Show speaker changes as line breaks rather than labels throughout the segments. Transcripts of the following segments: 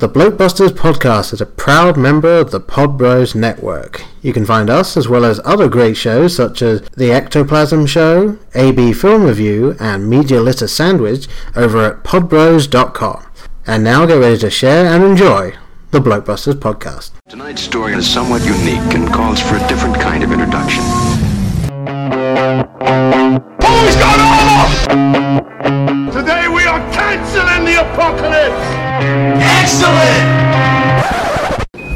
The Blokebusters podcast is a proud member of the Podbros Network. You can find us, as well as other great shows such as The Ectoplasm Show, AB Film Review, and Media Litter Sandwich, over at podbros.com. And now get ready to share and enjoy the Blokebusters podcast.
Tonight's story is somewhat unique and calls for a different kind of introduction.
Who's gone off? Today we are canceling the apocalypse! Excellent!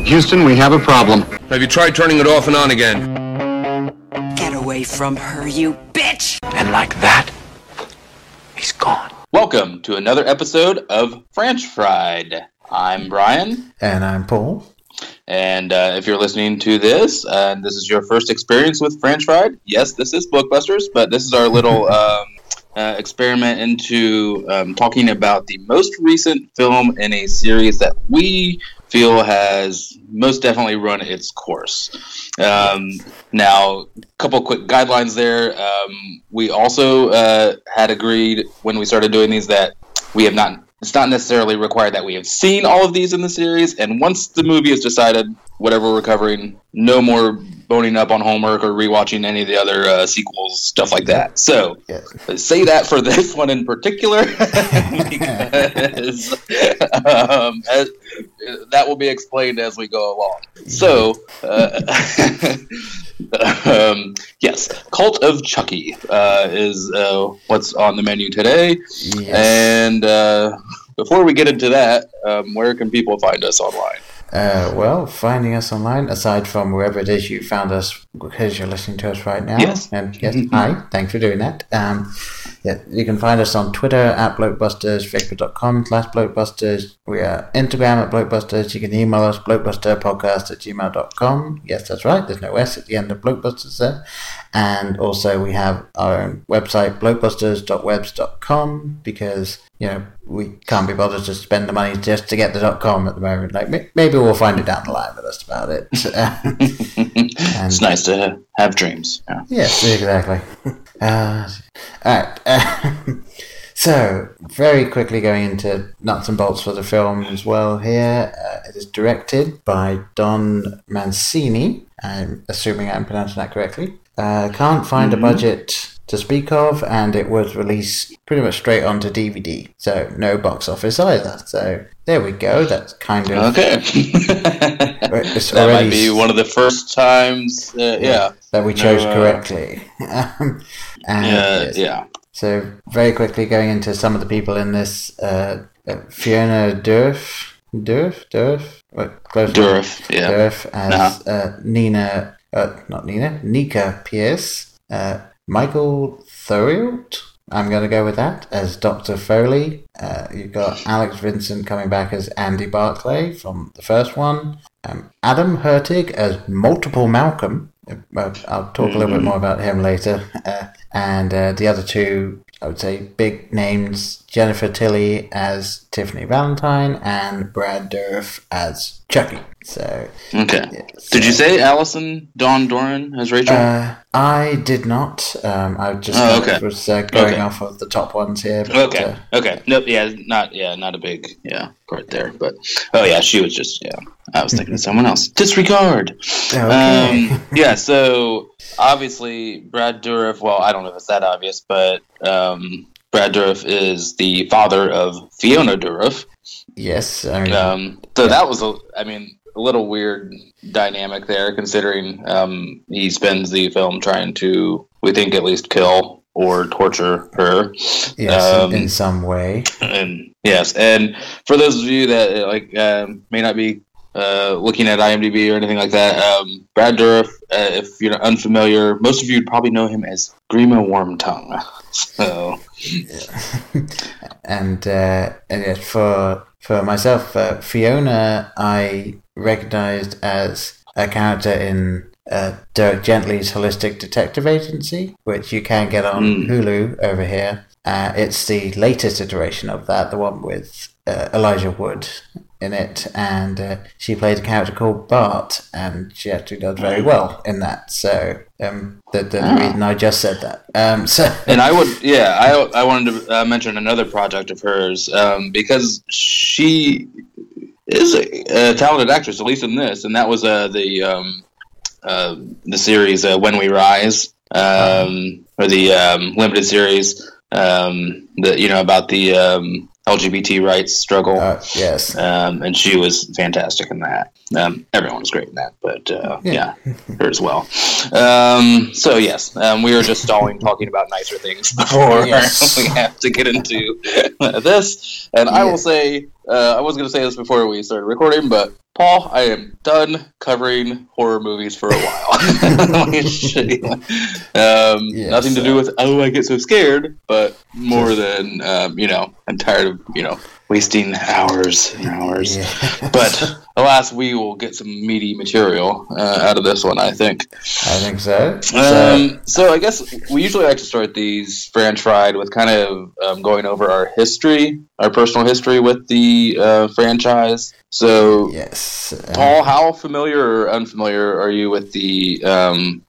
Houston, we have a problem.
Have you tried turning it off and on again?
Get away from her, you bitch!
And like that, he's gone.
Welcome to another episode of French Fried. I'm Brian,
And I'm Paul.
and uh, if you're listening to this and this is your first experience with French Fried, yes, this is Blokebusters, but this is our little um, uh, experiment into um, talking about the most recent film in a series that we feel has most definitely run its course. Um, now, a couple quick guidelines there. Um, we also uh, had agreed when we started doing these that we have not. It's not necessarily required that we have seen all of these in the series, and once the movie is decided, whatever we're covering, no more boning up on homework or rewatching any of the other uh, sequels, stuff like that. So,
Yes.
say that for this one in particular, because um, as, that will be explained as we go along. So, uh, um, yes, Cult of Chucky uh, is uh, what's on the menu today.
Yes.
And uh, before we get into that, um, where can people find us online?
Uh, well, finding us online, aside from wherever it is you found us because you're listening to us right now.
Yes.
And yes, hi, thanks for doing that. Um, yeah, you can find us on Twitter at Blokebusters, Facebook.com slash Blokebusters. We are Instagram at Blokebusters. You can email us, blokebusterpodcast at gmail.com. Yes, that's right. There's no S at the end of Blokebusters there. And also we have our own website, blokebusters.webs.com, because, you know, we can't be bothered to spend the money just to get the dot .com at the moment. Like, maybe we'll find it down the line, but that's about it.
it's nice to have dreams. Yeah.
Yes, exactly. Uh, all right. so, very quickly going into nuts and bolts for the film as well here. Uh, it is directed by Don Mancini. I'm assuming I'm pronouncing that correctly. Uh, can't find a budget to speak of, and it was released pretty much straight onto DVD. So, no box office either. So, there we go. That's kind of.
Okay. That might be one of the first times. Uh, yeah.
That we chose
No, uh,
correctly. Um, and
Yeah. Yeah.
So very quickly going into some of the people in this, uh, uh, Fiona Durf, Durf, Durf, what, close
Durf, yeah.
Durf as uh, Nina, uh, not Nina, Nika Pierce, uh, Michael Therriault. I'm going to go with that as Dr. Foley. Uh, you've got Alex Vincent coming back as Andy Barclay from the first one. Um, Adam Hurtig as multiple Malcolm. Uh, I'll talk a little bit more about him later. Uh, and uh, the other two, I would say, big names Jennifer Tilly as Tiffany Valentine and Brad Dourif as Chucky. So,
Okay.
yeah,
Did you say Allison Dawn Doran as Rachel?
Uh, I did not. Um, I just
Oh, okay.
was uh, going
Okay.
off of the top ones here. but,
okay.
uh,
Okay. Nope. Yeah. Not. Yeah. Not a big. Yeah. Part there. But. Oh yeah. She was just. Yeah. I was thinking of someone else. Disregard.
okay.
Um, yeah, so obviously Brad Dourif. Well, I don't know if it's that obvious, but um, Brad Dourif is the father of Fiona Dourif.
yes.
Um, so that was a, I mean, a little weird dynamic there, considering um, he spends the film trying to, we think, at least kill or torture her.
yes,
um,
in, some way.
And yes, and for those of you that uh, like um, may not be uh, looking at IMDb or anything like that, um, Brad Dourif, uh, if you're unfamiliar, most of you would probably know him as Grima Wormtongue. So
and uh, and for for myself, uh, Fiona, I recognised as a character in uh, Dirk Gently's Holistic Detective Agency, which you can get on
Mm.
Hulu over here. Uh, it's the latest iteration of that, the one with uh, Elijah Wood in it, and uh, she played a character called Bart, and she actually does very well in that. So um, the, the
Ah.
reason I just said that. Um, so
and I would, yeah, I, I wanted to uh, mention another project of hers um, because she is a, a talented actress, at least in this, and that was uh, the um, uh, the series uh, When We Rise, um, or the um, limited series, um, that you know about the um, LGBT rights struggle.
Uh, yes.
Um, and she was fantastic in that. Um, everyone was great in that, but uh, yeah. her as well. Um, so yes, um, we were just stalling talking about nicer things before
Yes.
we have to get into this. And I will say, uh, I was going to say this before we started recording, but Paul, I am done covering horror movies for a while. um, nothing to do with oh, I get so scared, but more than um, you know, I'm tired of you know wasting hours and hours.
Yeah.
But alas, we will get some meaty material uh, out of this one, I think.
I think so. So,
Um, so I guess we usually like to start these French fried with kind of um, going over our history, our personal history with the uh, franchise. So,
yes. uh,
Paul, how familiar or unfamiliar are you with the um,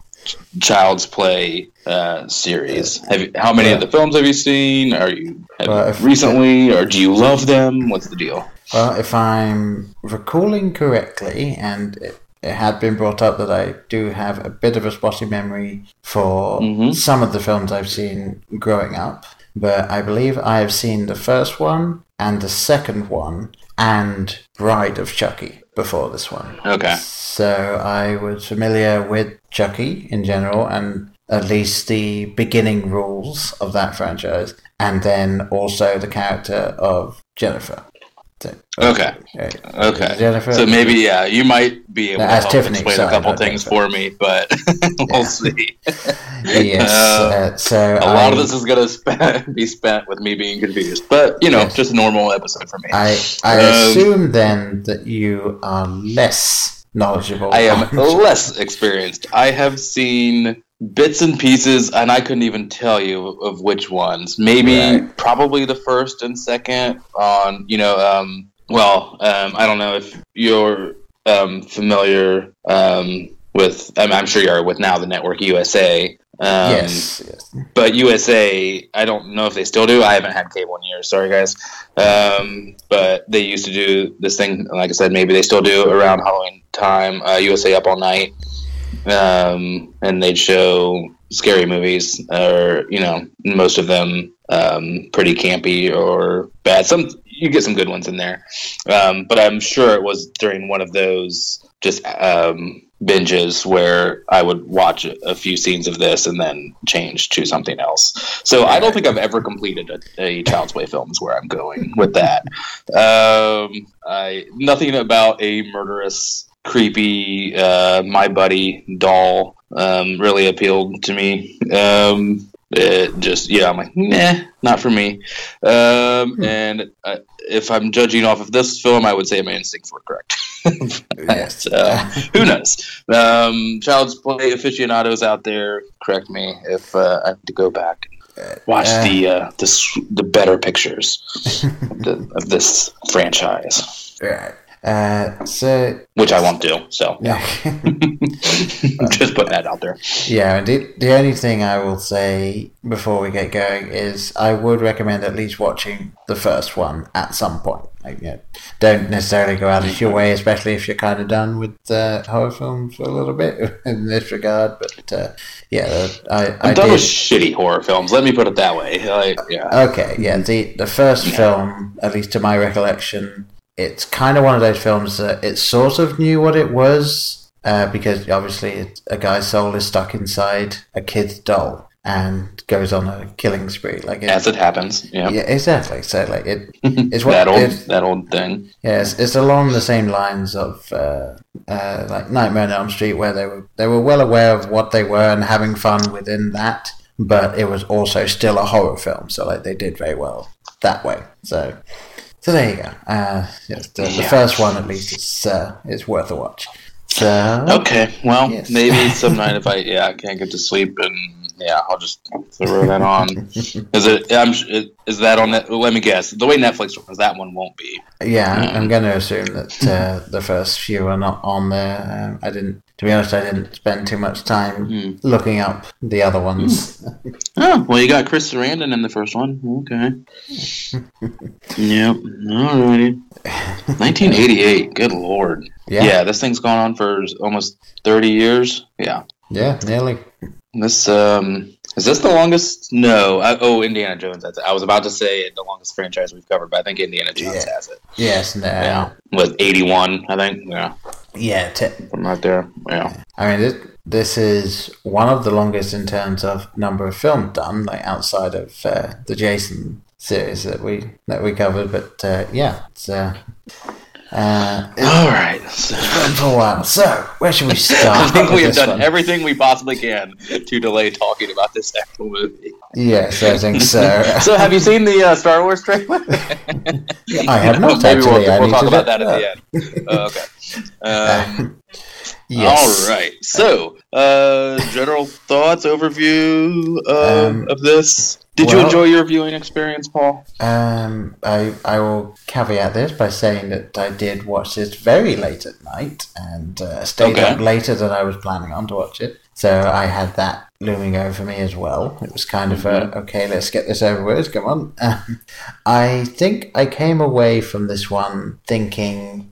Child's Play uh, series? Have you, how many of the films have you seen? Are you have
Well,
you recently, or do you love them? What's the deal?
Well, if I'm recalling correctly, and it, it had been brought up that I do have a bit of a spotty memory for
Mhm.
some of the films I've seen growing up, but I believe I have seen the first one and the second one and Bride of Chucky before this one.
Okay.
So I was familiar with Chucky in general and at least the beginning rules of that franchise, and then also the character of Jennifer.
Okay. Okay.
Jennifer.
So maybe yeah, you might be able
No,
to help
Tiffany,
explain
sorry,
a couple things for me, but we'll
Yeah.
see.
Yes.
Uh,
uh, so
a lot of this is gonna spend, be spent with me being confused, but you know,
Yes.
just a normal episode for me.
I I
Um,
assume then that you are less knowledgeable.
I am less experienced. I have seen bits and pieces, and I couldn't even tell you of which ones. Maybe,
Right.
probably the first and second. On you know, um, well, um, I don't know if you're um, familiar um, with. I'm, I'm sure you are with now the network USA. Um,
yes. yes.
but USA, I don't know if they still do. I haven't had cable in years. Sorry, guys. Um, but they used to do this thing. Like I said, maybe they still do around Halloween time. Uh, USA Up All Night, um, and they'd show scary movies, or you know, most of them um, pretty campy or bad. Some you get some good ones in there, um, but I'm sure it was during one of those just um, binges where I would watch a few scenes of this and then change to something else. So I don't think I've ever completed a, a Child's Play film. Is where I'm going with that. Um, I nothing about a murderous, creepy, uh, my buddy doll um, really appealed to me. Um, it just yeah, I'm like nah, not for me. Um, and uh, if I'm judging off of this film, I would say my instincts were correct.
Yes.
uh, who knows? Um, Child's Play aficionados out there, correct me if uh, I have to go back and watch
Uh,
the uh, the the better pictures of, the, of this franchise,
Right. Uh, so
which I won't do. So
yeah.
just put that out there.
Yeah, and the, the only thing I will say before we get going is I would recommend at least watching the first one at some point. Like, you know, don't necessarily go out of your way, especially if you're kind of done with uh, horror films for a little bit in this regard. But uh, yeah, I,
I'm done
did.
with shitty horror films. Let me put it that way. Like, yeah.
Okay, yeah, the the first film, at least to my recollection, it's kind of one of those films that it sort of knew what it was uh, because obviously a guy's soul is stuck inside a kid's doll and goes on a killing spree. Like it,
As it happens, yeah.
yeah, exactly. So like it, it's what
that old
it-
that old thing.
yeah, it's, it's along the same lines of uh, uh, like Nightmare on Elm Street, where they were they were well aware of what they were and having fun within that, but it was also still a horror film. So like they did very well that way. So so there you go. Uh, yes, the, the first one at least is uh, is worth a watch. So
Okay, well,
Yes.
maybe some night if I yeah I can't get to sleep and yeah I'll just throw that on. Is it? I'm, is that on? Let me guess. The way Netflix runs, that one won't be.
Yeah, I'm going to assume that uh, the first few are not on there. Um, I didn't to be honest, I didn't spend too much time
Hmm.
looking up the other ones.
Oh, well, you got Chris Sarandon in the first one. Okay. yep. Alrighty. 1988. Good lord.
Yeah.
Yeah. this thing's gone on for almost 30 years. Yeah.
Yeah, nearly.
This um is this the longest? No. I, oh, Indiana Jones. I was about to say the longest franchise we've covered, but I think Indiana Jones
Yeah.
has it.
Yes, no.
Yeah. With 81, I think. Yeah.
Yeah, te-
From right there. Yeah.
I mean, this, this is one of the longest in terms of number of film done, like outside of uh, the Jason series that we that we covered. But uh, yeah, it's uh, uh,
All right. So,
for a while. So where should we start?
I think we have done
one?
everything we possibly can to delay talking about this actual movie.
Yes, I think so.
So, have you seen the uh, Star Wars trailer?
I have not
Maybe
actually.
we'll, we'll talk about
do
that at the end. Oh, okay. Um,
Yes.
All right. So, uh, general thoughts, overview of,
Um,
of this. Did you enjoy your viewing experience, Paul?
Um, I I will caveat this by saying that I did watch this very late at night and uh, stayed
Okay.
up later than I was planning on to watch it. So I had that looming over me as well. It was kind of a okay, let's get this over with. Come on. Um, I think I came away from this one thinking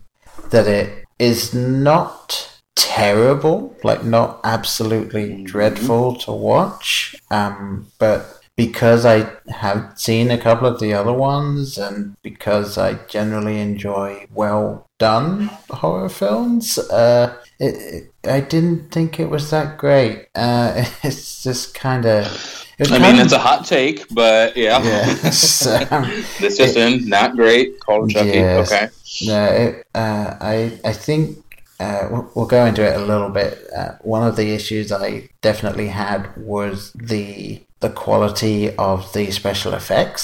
that it is not terrible, like not absolutely dreadful to watch. Um, but because I have seen a couple of the other ones, and because I generally enjoy well done horror films, uh, it, it, I didn't think it was that great. Uh, it's just kind of.
I mean, it's a hot take, but yeah.
Yes. um,
this just in, not great. Call Chucky.
Yes.
Okay.
No, it, uh, I I think uh, we'll- we'll go into it a little bit. Uh, one of the issues I definitely had was the the quality of the special effects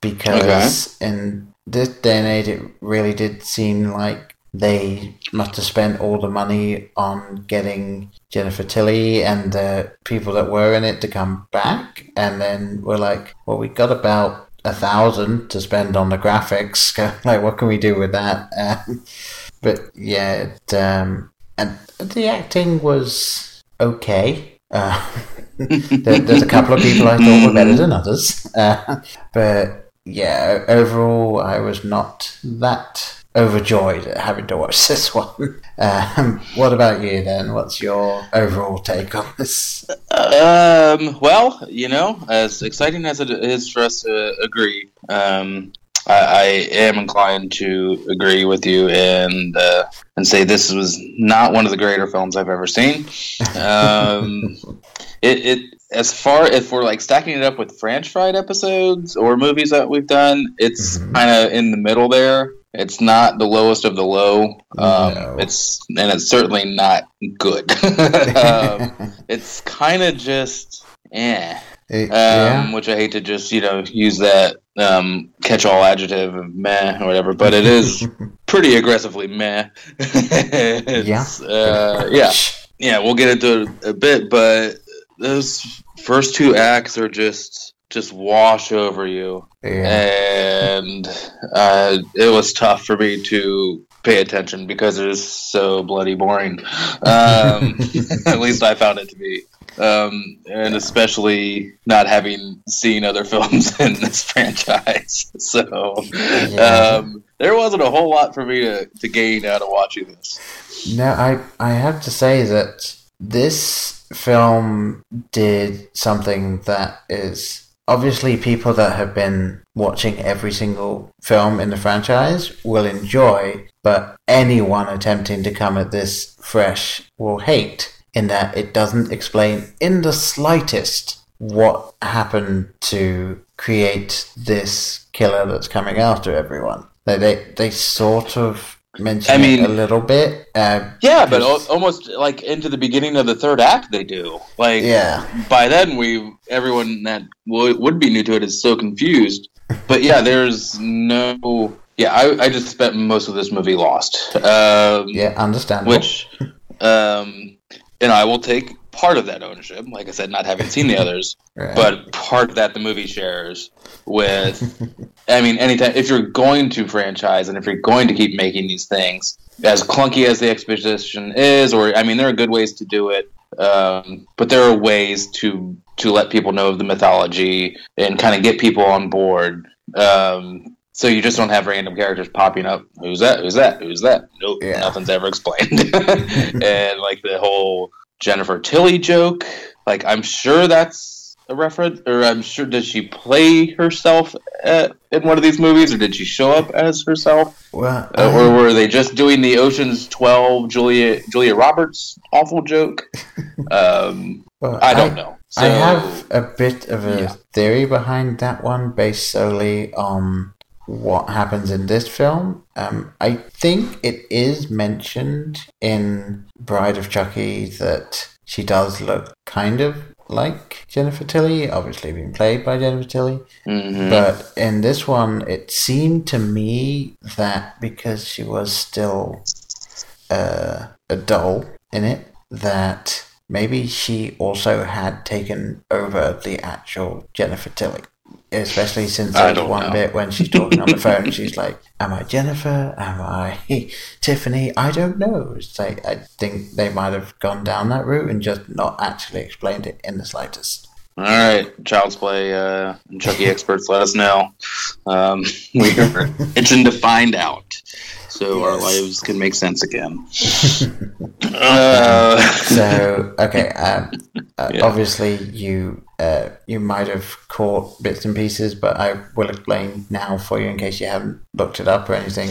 because in this day and age, it really did seem like they must have spent all the money on getting Jennifer Tilly and the people that were in it to come back, and then we're like, well, we got about a thousand to spend on the graphics. like, what can we do with that? Um, but yeah, it, um, and the acting was okay. Uh, there, there's a couple of people I thought were better than others, uh, but yeah, overall, I was not that overjoyed at having to watch this one. Um, what about you then? What's your overall take on this?
Um, well, you know, as exciting as it is for us to agree, um, I, I am inclined to agree with you and uh, and say this was not one of the greater films I've ever seen. Um, it, it as far if we're like stacking it up with French fried episodes or movies that we've done, it's
Mhm.
kind of in the middle there. It's not the lowest of the low. Um,
No.
It's and it's certainly not good. um, it's kind of just eh,
It-
um,
yeah.
which I hate to just you know use that um, catch-all adjective of meh or whatever, but it is pretty aggressively meh.
Yeah.
Uh, yeah, yeah. We'll get into it a bit, but those first two acts are just just wash over you,
Yeah.
and uh, it was tough for me to pay attention because it is so bloody boring. Um, at least I found it to be. Um, and especially not having seen other films in this franchise. So
Yeah.
um, there wasn't a whole lot for me to, to gain out of watching this.
No, I I have to say that this film did something that is obviously people that have been watching every single film in the franchise will enjoy, but anyone attempting to come at this fresh will hate in that it doesn't explain in the slightest what happened to create this killer that's coming after everyone. They they, they sort of mention
I mean-
it a little bit. Uh,
Yeah, but al- almost like into the beginning of the third act, they do. Like,
yeah,
by then, we everyone that w- would be new to it is so confused. But yeah, there's no. Yeah, I, I just spent most of this movie lost. Um,
yeah, understandable.
which um and i will take part of that ownership. Like I said, not having seen the others,
Right.
but part of that the movie shares with. I mean, anytime if you're going to franchise and if you're going to keep making these things, as clunky as the exposition is, or I mean, there are good ways to do it. Um, but there are ways to to let people know of the mythology and kind of get people on board. Um, so you just don't have random characters popping up. Who's that? Who's that? Who's that? Nope,
Yeah.
nothing's ever explained. and like the whole Jennifer Tilly joke, like I'm sure that's a reference, or I'm sure does she play herself at, in one of these movies, or did she show up as herself,
well,
uh, or were they just doing the Ocean's Twelve Julia Julia Roberts awful joke? Um,
well,
I don't know. So,
I have a bit of a
Yeah.
theory behind that one based solely on what happens in this film. Um, I think it is mentioned in Bride of Chucky that she does look kind of like Jennifer Tilly, obviously being played by Jennifer Tilly.
mhm.
But in this one, it seemed to me that because she was still uh, a doll in it, that maybe she also had taken over the actual Jennifer Tilly. Especially since there's one
know.
bit when she's talking on the phone, she's like, "Am I Jennifer? Am I Tiffany? I don't know." It's like I think they might have gone down that route and just not actually explained it in the slightest.
All right, Child's Play uh, and Chucky experts, let us know. Um, we're itching to find out, so our lives can make sense again. uh,
So okay, um, uh,
Yeah.
obviously you uh, you might have caught bits and pieces, but I will explain now for you in case you haven't looked it up or anything.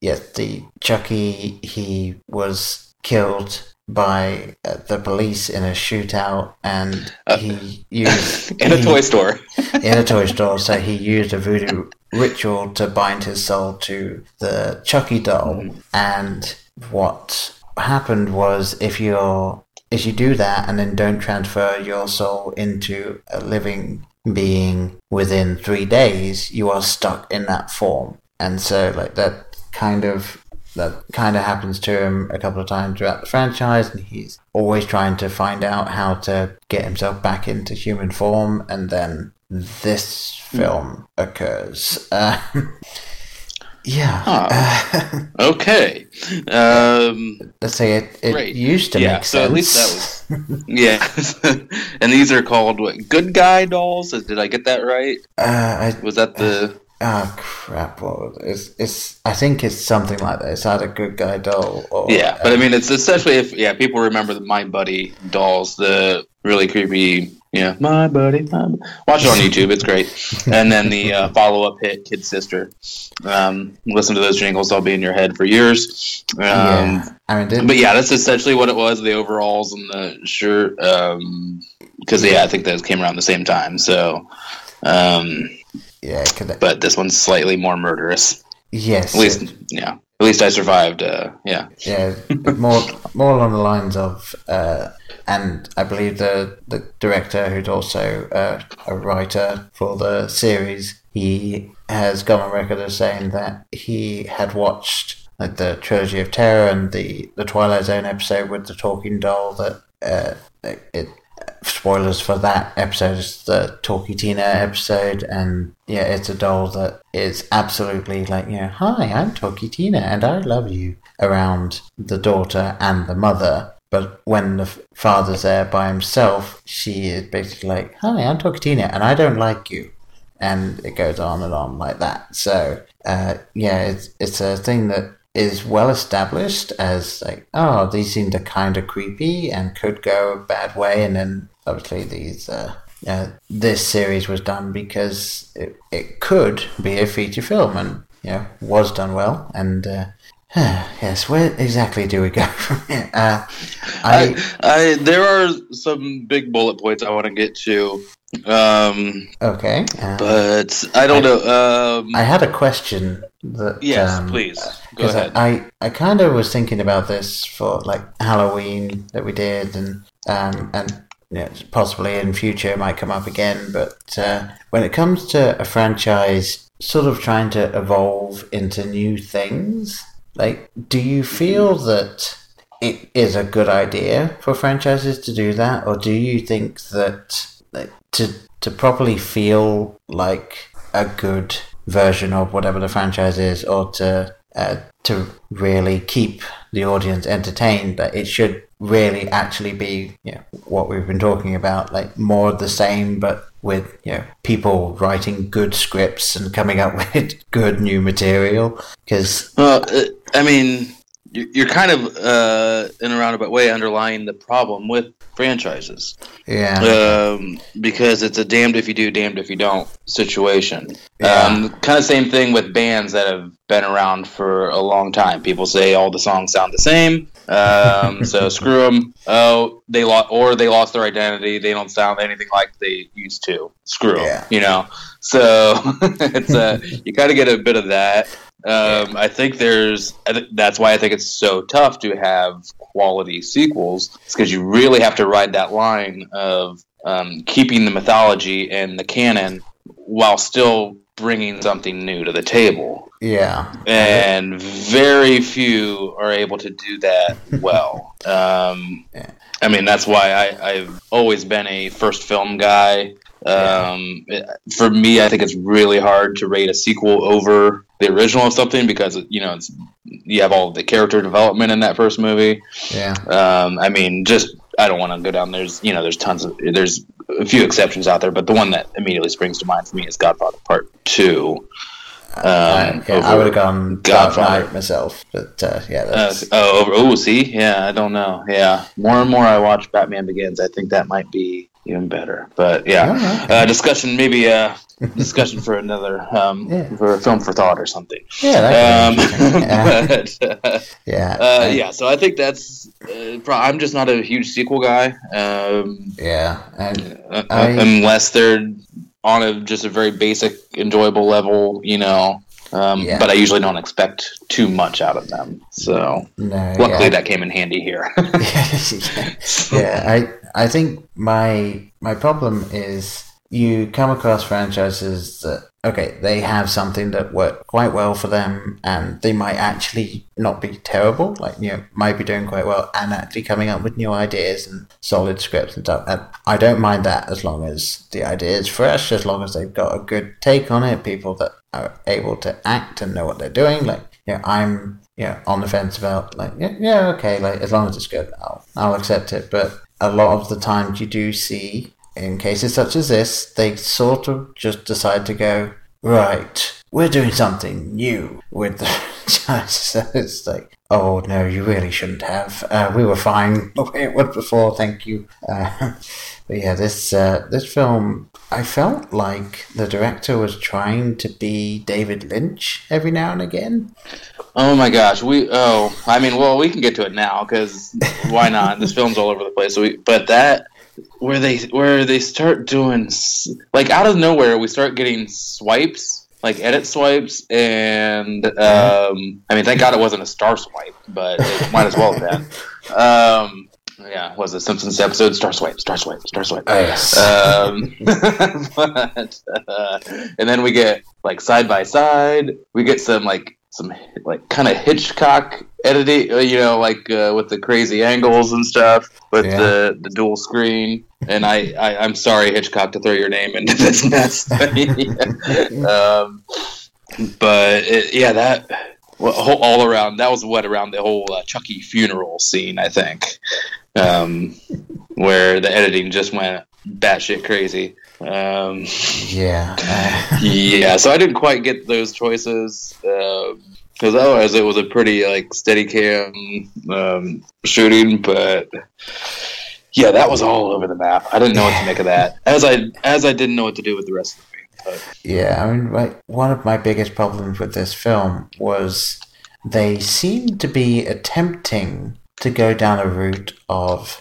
Yes, the Chucky he was killed by uh, the police in a shootout, and he used
in a
he-
toy store.
in a toy store. So he used a voodoo ritual to bind his soul to the Chucky doll. And what happened was, if you're if you do that and then don't transfer your soul into a living being within three days, you are stuck in that form. And so, like that kind of that kind of happens to him a couple of times throughout the franchise, and he's always trying to find out how to get himself back into human form, and then this film occurs. Um, yeah,
Huh. Okay. Um,
let's say it, it
Great.
used to
yeah.
make
So
sense.
at least that was. Yeah. and these are called what? Good guy dolls. Did I get that right?
Uh, I,
Was that the?
Oh crap! What was it? It's, it's. I think it's something like that. It's either good guy doll or
Yeah, but I mean, it's essentially if yeah, people remember the My Buddy dolls, the really creepy, yeah, My Buddy. My Bu-" Watch it on YouTube; it's great. And then the uh, follow-up hit, Kid Sister. Um, listen to those jingles; they'll be in your head for years. Um,
yeah. I mean, did,
But yeah, that's essentially what it was: the overalls and the shirt. Because yeah, I think those came around the same time. So, um,
yeah, could,
but this one's slightly more murderous.
yes,
At least, yeah. At least I survived. Uh, yeah.
yeah, more more along the lines of, uh, and I believe the the director, who's also uh, a writer for the series, he has gone on record as saying that he had watched like the trilogy of terror and the the Twilight Zone episode with the talking doll. That uh, it, it spoilers for that episode is the Talkie Tina episode, and yeah, it's a doll that is absolutely like, you know, hi, I'm Talkie Tina, and I love you around the daughter and the mother. But when the father's there by himself, she is basically like, hi, I'm Talkie Tina, and I don't like you. And it goes on and on like that. So, uh, yeah, it's, it's a thing that is well established as like, oh, these seem to kind of creepy and could go a bad way, and then obviously these uh, uh, this series was done because it, it could be a feature film and you know was done well and uh, yes where exactly do we go from here uh, I,
I, I there are some big bullet points I want to get to, um,
okay uh,
but I don't know. Um,
I had a question that
yes,
um,
please go ahead.
I, I kind of was thinking about this for like Halloween that we did, and um, and you know, possibly in future it might come up again. But uh, when it comes to a franchise sort of trying to evolve into new things, like, do you feel that it is a good idea for franchises to do that, or do you think that like, to to properly feel like a good version of whatever the franchise is, or to uh, to really keep the audience entertained, that it should really actually be you know, what we've been talking about, like more of the same, but with you know people writing good scripts and coming up with good new material. Because
Well, uh, I mean, you're kind of uh, in a roundabout way underlying the problem with franchises
yeah,
um, because it's a damned if you do, damned if you don't situation.
Yeah.
Um, kind of same thing with bands that have been around for a long time. People say all the songs sound the same, um, so screw them. Oh, they lost or they lost their identity. They don't sound anything like they used to. Screw 'em,
Yeah.
you know. So it's a you kind of get a bit of that. Um, I think there's. That's why I think it's so tough to have quality sequels. It's because you really have to ride that line of um, keeping the mythology and the canon while still bringing something new to the table.
yeah,
And very few are able to do that well. Um, I mean, that's why I, I've always been a first film guy. Um, it- for me, I think it's really hard to rate a sequel over the original of something because you know it's you have all the character development in that first movie.
yeah,
Um, I mean, just I don't want to go down. There's you know there's tons of there's a few exceptions out there, but the one that immediately springs to mind for me is Godfather Part Two. Um,
I, yeah, I would have gone
Godfather.
Myself, but uh, yeah,
uh, oh, over, oh, see, yeah, I don't know. Yeah, more and more I watch Batman Begins. I think that might be even better. But yeah,
okay.
uh, discussion maybe uh, discussion for another um,
Yeah.
for a film for thought or something.
yeah,
Um,
yeah,
but, uh,
yeah,
uh, yeah, so I think that's. Uh, pro- I'm just not a huge sequel guy, um,
yeah, and
uh,
I-
unless they're on a just a very basic, enjoyable level, you know. Um,
Yeah.
But I usually don't expect too much out of them. So
no,
luckily,
yeah.
that came in handy here.
yeah, I I think my my problem is you come across franchises that okay, they have something that worked quite well for them, and they might actually not be terrible. Like you know, might be doing quite well, and actually coming up with new ideas and solid scripts and stuff. And I don't mind that as long as the idea is fresh, as long as they've got a good take on it. People that are able to act and know what they're doing. Like yeah, I'm yeah on the fence about like yeah, yeah okay like as long as it's good I'll I'll accept it. But a lot of the times you do see in cases such as this they sort of just decide to go right we're doing something new with the it's like oh no you really shouldn't have uh, we were fine the way it was before thank you. Uh, but yeah this uh, this film I felt like the director was trying to be David Lynch every now and again.
Oh my gosh, we oh, I mean, well, we can get to it now because why not? this film's all over the place. So we, but that where they where they start doing like out of nowhere, we start getting swipes, like edit swipes, and um, I mean, thank God it wasn't a star swipe, but it might as well have been. Um, yeah, was the Simpsons episode star swipe, star swipe, star swipe.
Oh, yes.
Um, but, uh, and then we get like side by side. We get some like some like kind of Hitchcock editing, uh, you know, like uh, with the crazy angles and stuff with
Yeah.
the the dual screen. And I, I I'm sorry Hitchcock to throw your name into this mess. um, but it, yeah, that well, all around that was what around the whole uh, Chucky funeral scene, I think, um, where the editing just went batshit crazy. Um,
Yeah. Uh,
yeah, so I didn't quite get those choices because otherwise it was a pretty like steady cam um, shooting, but yeah, that was all over the map. I didn't know what to make of that, as I as I didn't know what to do with the rest of the movie. But
yeah, I mean, like, one of my biggest problems with this film was they seemed to be attempting to go down a route of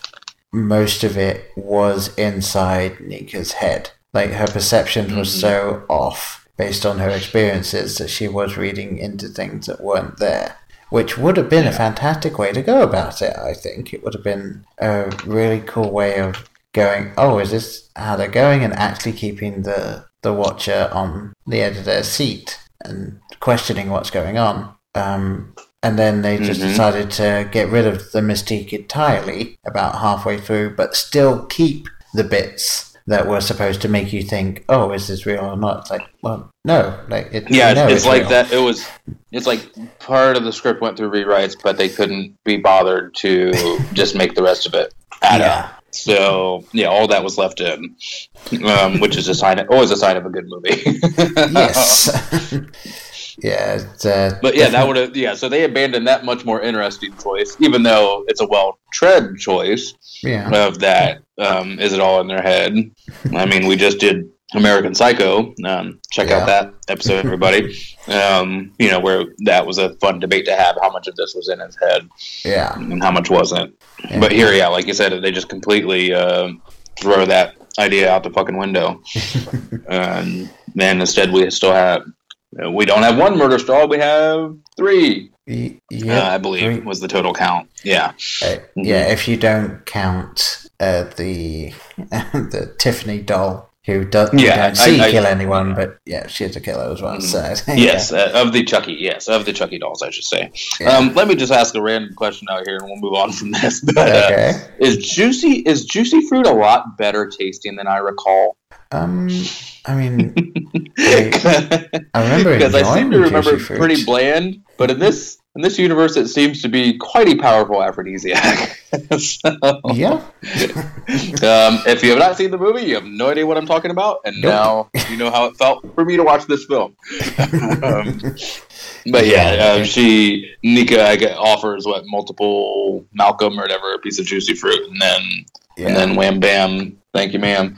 most of it was inside Nika's head. Like, her perception was so off based on her experiences that she was reading into things that weren't there. Which would have been a fantastic way to go about it, I think. It would have been a really cool way of going, oh, is this how they're going? And actually keeping the, the watcher on the edge of their seat and questioning what's going on. Um, and then they just
Mhm.
decided to get rid of the mystique entirely about halfway through, but still keep the bits that were supposed to make you think, "Oh, is this real or not?" It's like, well, no, like it,
Yeah,
know
it's, like
real.
that. It was. It's like part of the script went through rewrites, but they couldn't be bothered to just make the rest of it add
Yeah.
up. So yeah, all that was left in, um, which is a sign. Of, always a sign of a good movie.
yes, yeah, it's, uh,
But yeah, that would have yeah. So they abandoned that much more interesting choice, even though it's a well tread choice
yeah,
of that. Um, is it all in their head? I mean, we just did American Psycho. Um, check
Yeah.
out that episode, everybody. um, you know, where that was a fun debate to have. How much of this was in his head
yeah,
and how much wasn't.
Yeah.
But here, yeah, like you said, they just completely uh, throw that idea out the fucking window. and then instead, we still have. Uh, We don't have one murder straw. We have three.
Y-
uh,
yeah.
I believe
three.
was the total count. Yeah.
Uh, yeah, if you don't count uh, the the Tiffany doll who does
Yeah,
don't see
I- I-
kill anyone, but yeah, she's a killer as well. So
Yes, uh, of the Chucky. Yes, of the Chucky dolls, I should say.
Yeah.
Um, let me just ask a random question out here, and we'll move on from this. But, uh,
okay.
is juicy is juicy fruit a lot better tasting than I recall?
Um, I mean, I, I remember
because I seem to remember pretty bland, but in this in this universe, it seems to be quite a powerful aphrodisiac. so,
Yeah,
um, if you have not seen the movie, you have no idea what I'm talking about, and
Nope.
now you know how it felt for me to watch this film. um, but yeah, uh, she Nika I get, offers what multiple Malcolm or whatever a piece of juicy fruit, and then
yeah,
and then wham bam, thank you, ma'am,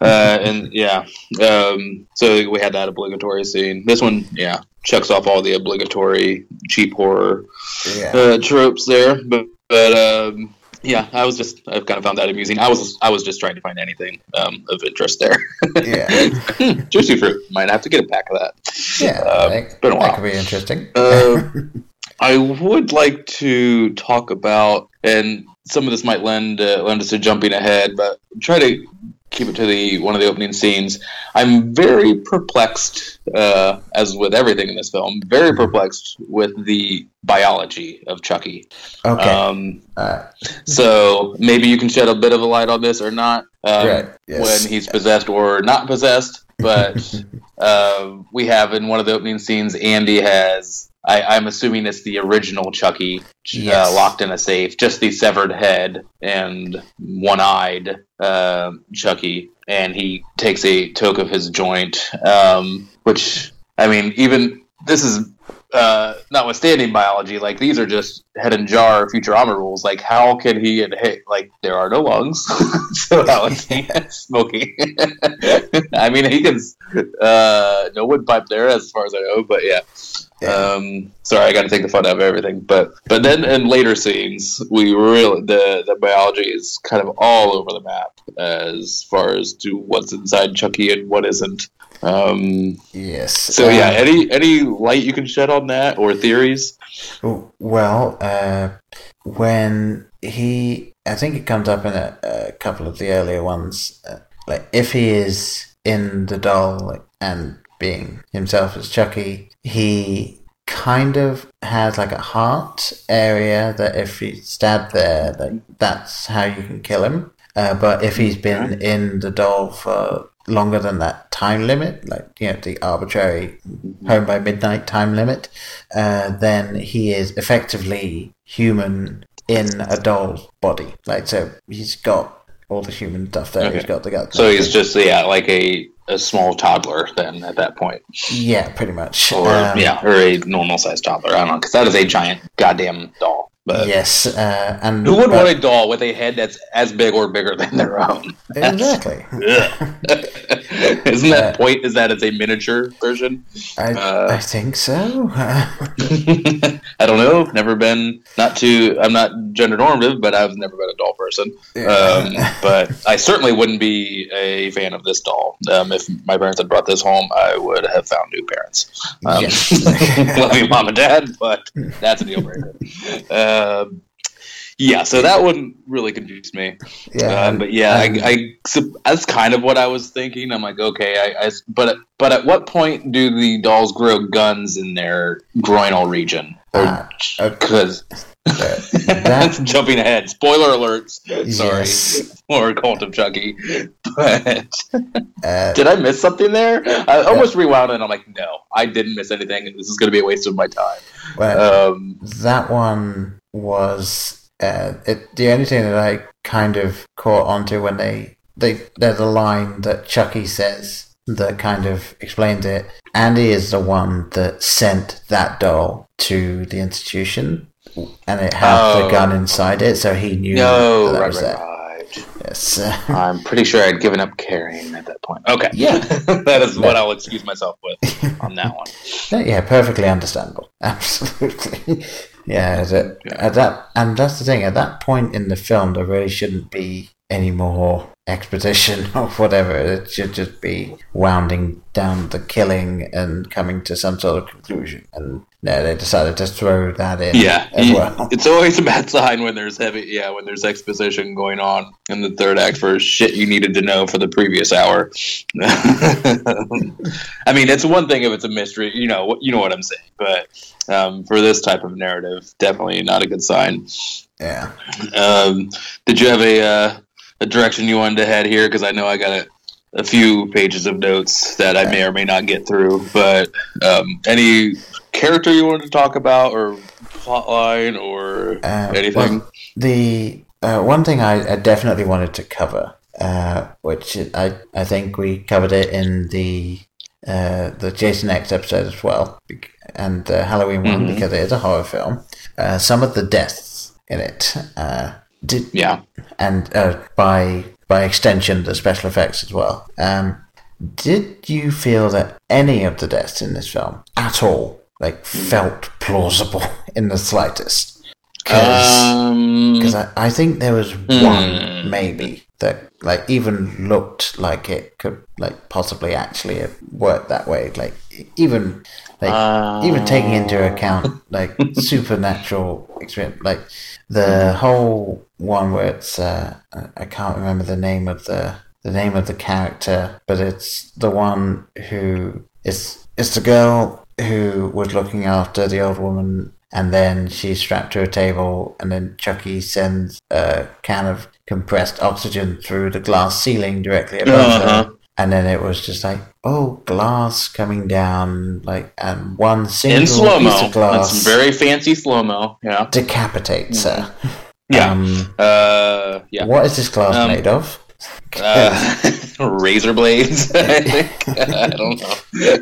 uh, and yeah, um, so we had that obligatory scene. This one, yeah, checks off all the obligatory cheap horror
yeah.
uh, tropes there, but but um, yeah, I was just I kind of found that amusing. I was I was just trying to find anything um, of interest there.
Yeah.
Juicy fruit might have to get a pack of that.
Yeah,
Um,
that,
been a
that
while.
could be interesting.
Uh, I would like to talk about, and some of this might lend uh, lend us to jumping ahead, but try to keep it to the one of the opening scenes. I'm very perplexed, uh, as with everything in this film, very perplexed with the biology of Chucky.
okay.
Um, so maybe you can shed a bit of a light on this or not um,
Right, yes.
when he's possessed or not possessed. But uh, we have in one of the opening scenes, Andy has. I, I'm assuming it's the original Chucky
Yes.
uh, locked in a safe, just the severed head and one-eyed uh, Chucky, and he takes a toke of his joint. Um, which I mean, even this is uh, notwithstanding biology, like these are just head and jar Futurama rules. Like, how can he inhale? Like, there are no lungs, so how is he smoking? I mean, he can. Uh, no windpipe there, as far as I know. But yeah.
Yeah.
Um, sorry, I got to take the fun out of everything. But but then in later scenes, we really the the biology is kind of all over the map as far as to what's inside Chucky and what isn't. Um,
yes.
so yeah,
um,
any any light you can shed on that or theories?
Well, uh, when he, I think it comes up in a, a couple of the earlier ones. Uh, like if he is in the doll like, and being himself as Chucky, he kind of has like a heart area that if you stab there, that that's how you can kill him. Uh, but if he's been in the doll for longer than that time limit, like you know the arbitrary home by midnight time limit, uh, then he is effectively human in a doll's body. Like so, he's got all the human stuff there.
Okay.
He's got the gut.
So he's just yeah, like a a small toddler then at that point,
yeah, pretty much.
or
Um,
yeah, or a normal sized toddler. I don't know because that is a giant goddamn doll. But
Yes, uh, and
who would
but-
want a doll with a head that's as big or bigger than their own?
exactly?
Isn't that point? Is that it's a miniature version?
I,
Uh,
I think so.
I don't know. Never been. Not too. I'm not gender normative, but I've never been a doll person. Um, but I certainly wouldn't be a fan of this doll. Um, if my parents had brought this home, I would have found new parents. Um,
Yes.
love you, mom and dad, but that's a deal breaker. Um, yeah, so that one really confused me.
Yeah,
Uh, but yeah, I, I so that's kind of what I was thinking. I'm like, okay, I, I but but at what point do the dolls grow guns in their groinal region?
Ah, okay.
Because that's jumping ahead. Spoiler alerts. Sorry,
Yes.
or Cult of Chucky. But
uh,
did I miss something there? I almost rewound it. and I'm like, no, I didn't miss anything. This is going to be a waste of my time.
well,
Um,
that one was uh, it, the only thing that I kind of caught onto when they they there's a line that Chucky says that kind of explains it. Andy is the one that sent that doll to the institution, and it had the
Oh.
gun inside it, so he knew
no,
that, that
right,
was
right,
there.
right.
Yes.
I'm pretty sure I'd given up carrying at that point. Okay.
Yeah.
that is what I'll excuse myself with on that one.
Yeah, perfectly understandable. Absolutely. Yeah, that, at that, and that's the thing. At that point in the film, there really shouldn't be any more exposition or whatever. It should just be wounding down the killing and coming to some sort of conclusion. And no, they decided to throw that in
Yeah.
as well.
It's always a bad sign when there's heavy, yeah, when there's exposition going on in the third act for shit you needed to know for the previous hour. I mean, it's one thing if it's a mystery, you know, what- you know what I'm saying, but um, for this type of narrative, definitely not a good sign.
Yeah.
Um, did you have a uh, a direction you wanted to head here? Because I know I got a, a few pages of notes that I may or may not get through. But um, any character you wanted to talk about, or plot line, or
Uh,
anything?
well, the uh, one thing I, I definitely wanted to cover, uh, which I I think we covered it in the uh, the Jason X episode as well, and the Halloween one
Mhm.
because it is a horror film. Uh, some of the deaths in it uh, did,
yeah.
and uh, by by extension the special effects as well. Um, did you feel that any of the deaths in this film at all like felt plausible in the slightest? Because
Um,
I, I think there was
Hmm.
one maybe that like even looked like it could like possibly actually work that way. Like even like even taking into account like supernatural experience, like the whole one where it's uh, I- I can't remember the name of the the name of the character, but it's the one who is it's the girl who was looking after the old woman and then she's strapped to a table and then Chucky sends a can of compressed oxygen through the glass ceiling directly above
Uh-huh.
her. And then it was just like, oh, glass coming down, like, and one single
in slow
piece of glass
That's very fancy slow mo. Yeah.
decapitates her.
Yeah.
Um,
Uh, yeah.
What is this glass
Um,
made of?
Uh, razor blades. I think. I don't know.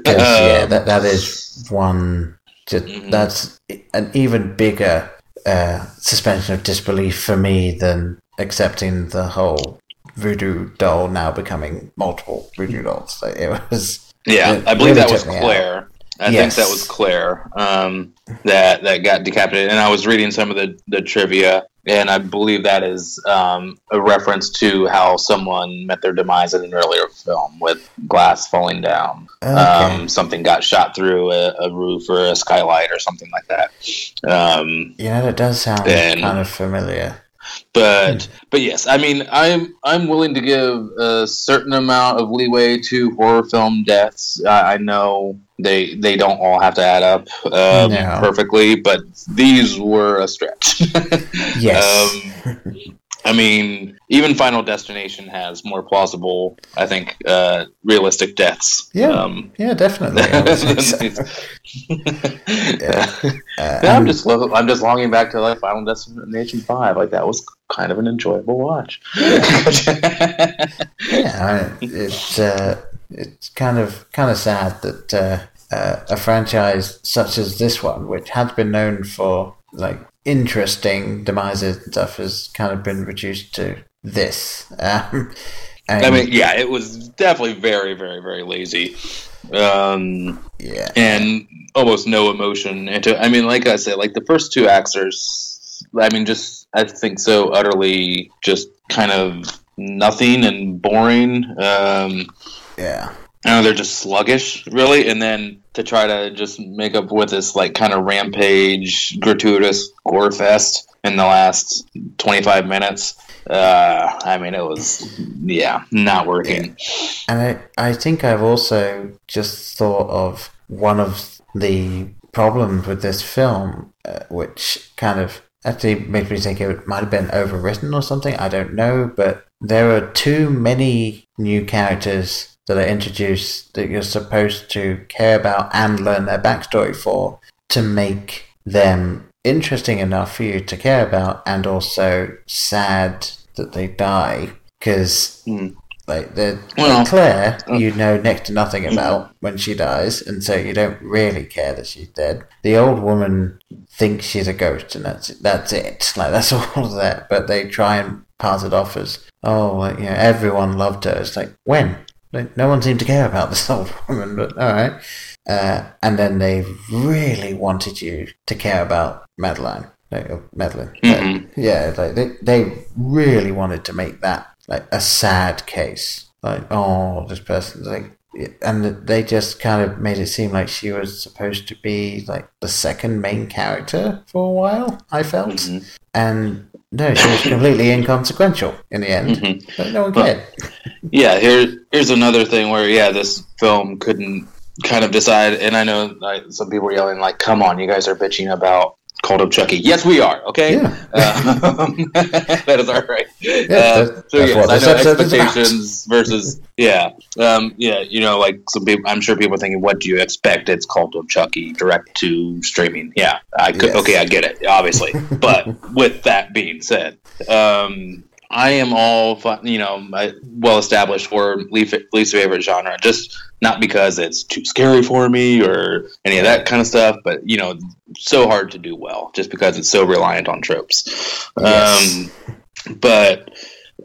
yeah,
Um,
that that is one. Just,
Mhm.
That's an even bigger uh, suspension of disbelief for me than accepting the whole voodoo doll now becoming multiple voodoo dolls. Like, it was.
Yeah,
It
I believe
really
that was. Claire. I
Yes.
think that was Claire um, that that got decapitated. And I was reading some of the, the trivia, and I believe that is um, a reference to how someone met their demise in an earlier film with glass falling down.
Okay.
Um, something got shot through a, a roof or a skylight or something like that. Um,
know, that does sound
and-
kind of familiar.
But but yes, I mean I'm I'm willing to give a certain amount of leeway to horror film deaths. I, I know they they don't all have to add up um,
No.
perfectly, but these were a stretch.
Yes.
Um, I mean, even Final Destination has more plausible, I think, uh, realistic deaths.
Yeah.
Um,
Yeah, definitely. I would say so.
yeah.
Uh,
Yeah, I'm just lo- I'm just longing back to like Final Destination Five. Like that was kind of an enjoyable watch.
yeah, I- it's uh, it's kind of kind of sad that uh, uh, a franchise such as this one, which has been known for like interesting demises and stuff, has kind of been reduced to this. Um,
I mean, yeah, it was definitely very, very, very lazy, um,
yeah,
and almost no emotion into. I mean, like I said, like the first two acts are. I mean, just I think so utterly just kind of nothing and boring. Um,
yeah,
know they're just sluggish, really, and then to try to just make up with this like kind of rampage, gratuitous gore fest. in the last 25 minutes. Uh, I mean, it was yeah, not working.
And I, I think I've also just thought of one of the problems with this film, uh, which kind of actually made me think it might have been overwritten or something. I don't know, but there are too many new characters that are introduced that you're supposed to care about and learn their backstory for to make them interesting enough for you to care about and also sad that they die. Because
Mm.
like the
Well,
Claire
uh,
you know next to nothing
mm.
about when she dies and so you don't really care that she's dead. The old woman thinks she's a ghost and that's that's it. Like that's all of that. But they try and pass it off as oh like, you know everyone loved her. It's like when like, no one seemed to care about this old woman but all right uh, and then they really wanted you to care about Madeline. Like, uh, Madeline.
Mhm.
yeah like they, they really wanted to make that like a sad case. Like oh this person's like and they just kind of made it seem like she was supposed to be like the second main character for a while i felt.
Mhm.
and no she was completely inconsequential in the end.
Mhm.
but no one cared
Yeah, here here's another thing where yeah, this film couldn't kind of decide, and I know like some people were yelling like, "Come on, you guys are bitching about." Cult of Chucky. Yes, we are. Okay,
Yeah.
Um, that is all right.
that's-
uh, so yes, I know
episode is about.
expectations versus yeah, um, yeah. You know, like some people, I'm sure people are thinking, "What do you expect?" It's Cult of Chucky, direct to streaming. Yeah, I could.
Yes.
Okay, I get it, obviously. but with that being said, um, I am all you know well established for least, least favorite genre. Just not because it's too scary for me or any of that kind of stuff, but you know, so hard to do well just because it's so reliant on tropes.
Yes.
Um, but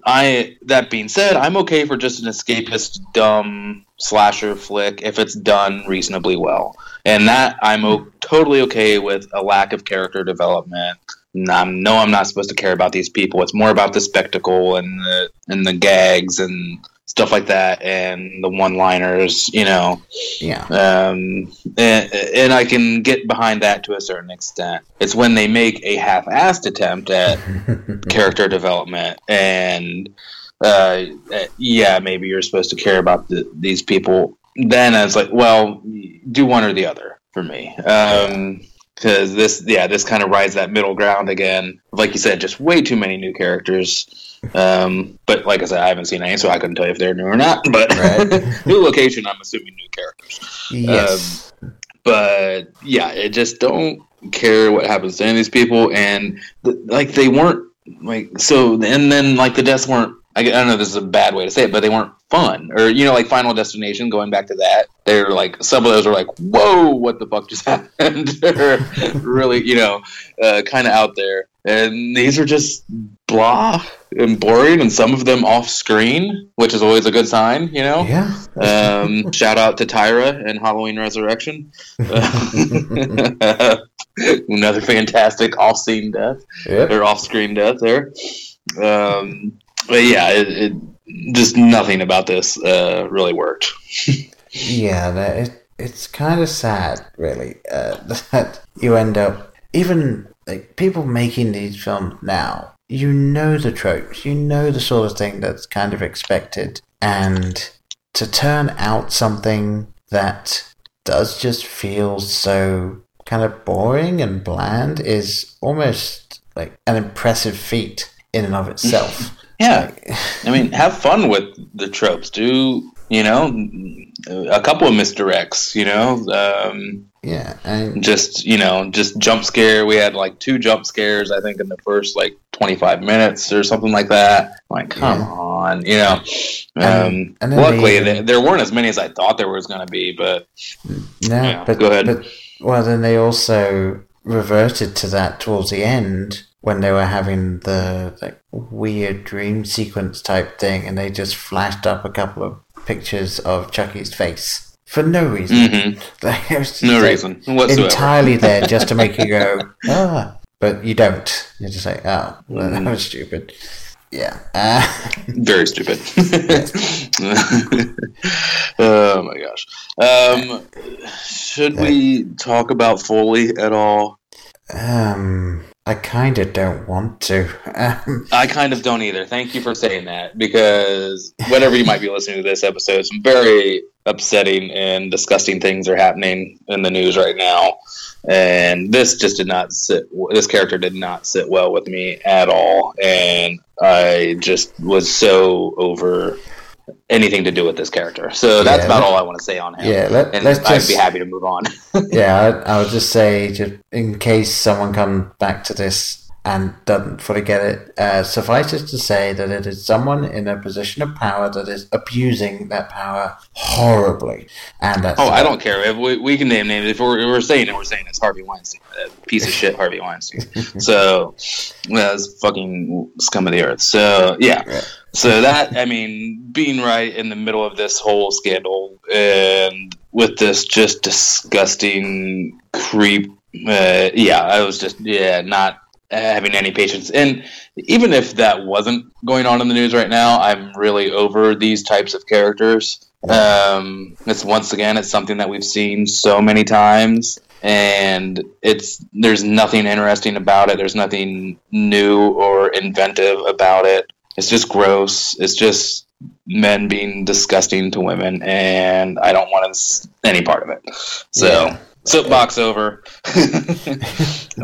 I that being said, I'm okay for just an escapist dumb slasher flick if it's done reasonably well. And that I'm o- totally okay with a lack of character development. I'm, no, I'm not supposed to care about these people. It's more about the spectacle and the and the gags and stuff like that and the one-liners, you know
yeah
um, and, and I can get behind that to a certain extent. It's when they make a half-assed attempt at character development, and uh, uh, yeah, maybe you're supposed to care about the, these people. Then I was like, well, do one or the other for me. Um, because this, yeah, this kind of rides that middle ground again. Like you said, just way too many new characters. Um, but like I said, I haven't seen any, so I couldn't tell you if they're new or not. But
Right.
new location, I'm assuming new characters
yes
but yeah, it just don't care what happens to any of these people, and like they weren't like so, and then like the deaths weren't. I, I don't know, if this is a bad way to say it, but they weren't fun, or you know, like Final Destination. Going back to that, they're like some of those are like, whoa, what the fuck just happened? They're really, you know, uh, kind of out there, and these are just blah and boring, and some of them off screen, which is always a good sign, you know.
yeah
Um, shout out to Tyra and Halloween Resurrection. Another fantastic off-scene death
Yep.
or off-screen death there. Um, but yeah, it, it just nothing about this uh, really worked.
Yeah, that it, it's kind of sad, really, uh, that you end up even like people making these films now. You know the tropes, you know the sort of thing that's kind of expected, and to turn out something that does just feel so kind of boring and bland is almost like an impressive feat in and of itself.
Yeah, I mean, have fun with the tropes. Do you know a couple of misdirects? You know, um,
yeah, and
just you know just jump scare we had like two jump scares i think in the first like 25 minutes or something like that like come
Yeah.
on you know um luckily
they-
there, there weren't as many as i thought there was going to be but
No,
Yeah,
but,
go ahead.
but well, then they also reverted to that towards the end when they were having the like, weird dream sequence type thing, and they just flashed up a couple of pictures of Chucky's face for no reason.
Mhm.
Like, it was
no
like,
reason whatsoever
Entirely there just to make you go ah, but you don't. You're just like oh, well,
Mm-hmm.
that was stupid. Yeah. Uh,
very stupid oh my gosh um should we talk about foley at all
um. I kind of don't want to. Um,
I kind of don't either. Thank you for saying that because whenever you might be listening to this episode, some very upsetting and disgusting things are happening in the news right now, and this just did not sit. This character did not sit well with me at all, and I just was so over anything to do with this character. So that's
Yeah,
about
let-
all I want to say on him.
Yeah, let-
and
let's
I'd
just-
be happy to move on.
yeah, I, I would just say, just in case someone comes back to this and doesn't fully get it, uh, suffice it to say that it is someone in a position of power that is abusing that power horribly, and that's
Oh, I don't care. If we, we can name names. If we're, if we're saying it, we're saying it's Harvey Weinstein, piece of shit Harvey Weinstein. so, it's fucking scum of the earth. So, yeah.
Yeah.
So that I mean, being right in the middle of this whole scandal and with this just disgusting creep, uh, yeah, I was just yeah not having any patience. And even if that wasn't going on in the news right now, I'm really over these types of characters. Um, it's once again, it's something that we've seen so many times, and it's there's nothing interesting about it. There's nothing new or inventive about it. It's just gross. It's just men being disgusting to women, and I don't want any part of it. So,
Yeah.
soapbox over.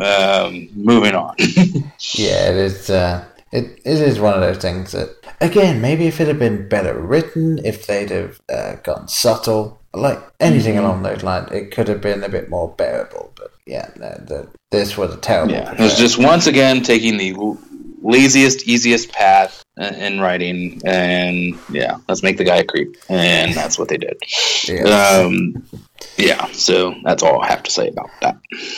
um, moving on.
Yeah, it is. Uh, it it is one of those things that, again, maybe if it had been better written, if they'd have uh, gone subtle, like anything
Mm-hmm.
along those lines, it could have been a bit more bearable. But yeah, no, the, this was a terrible.
Yeah, it was just once again taking the laziest, easiest path in writing, and yeah, let's make the guy a creep, and that's what they did.
Yeah.
Um, yeah, so that's all I have to say about that.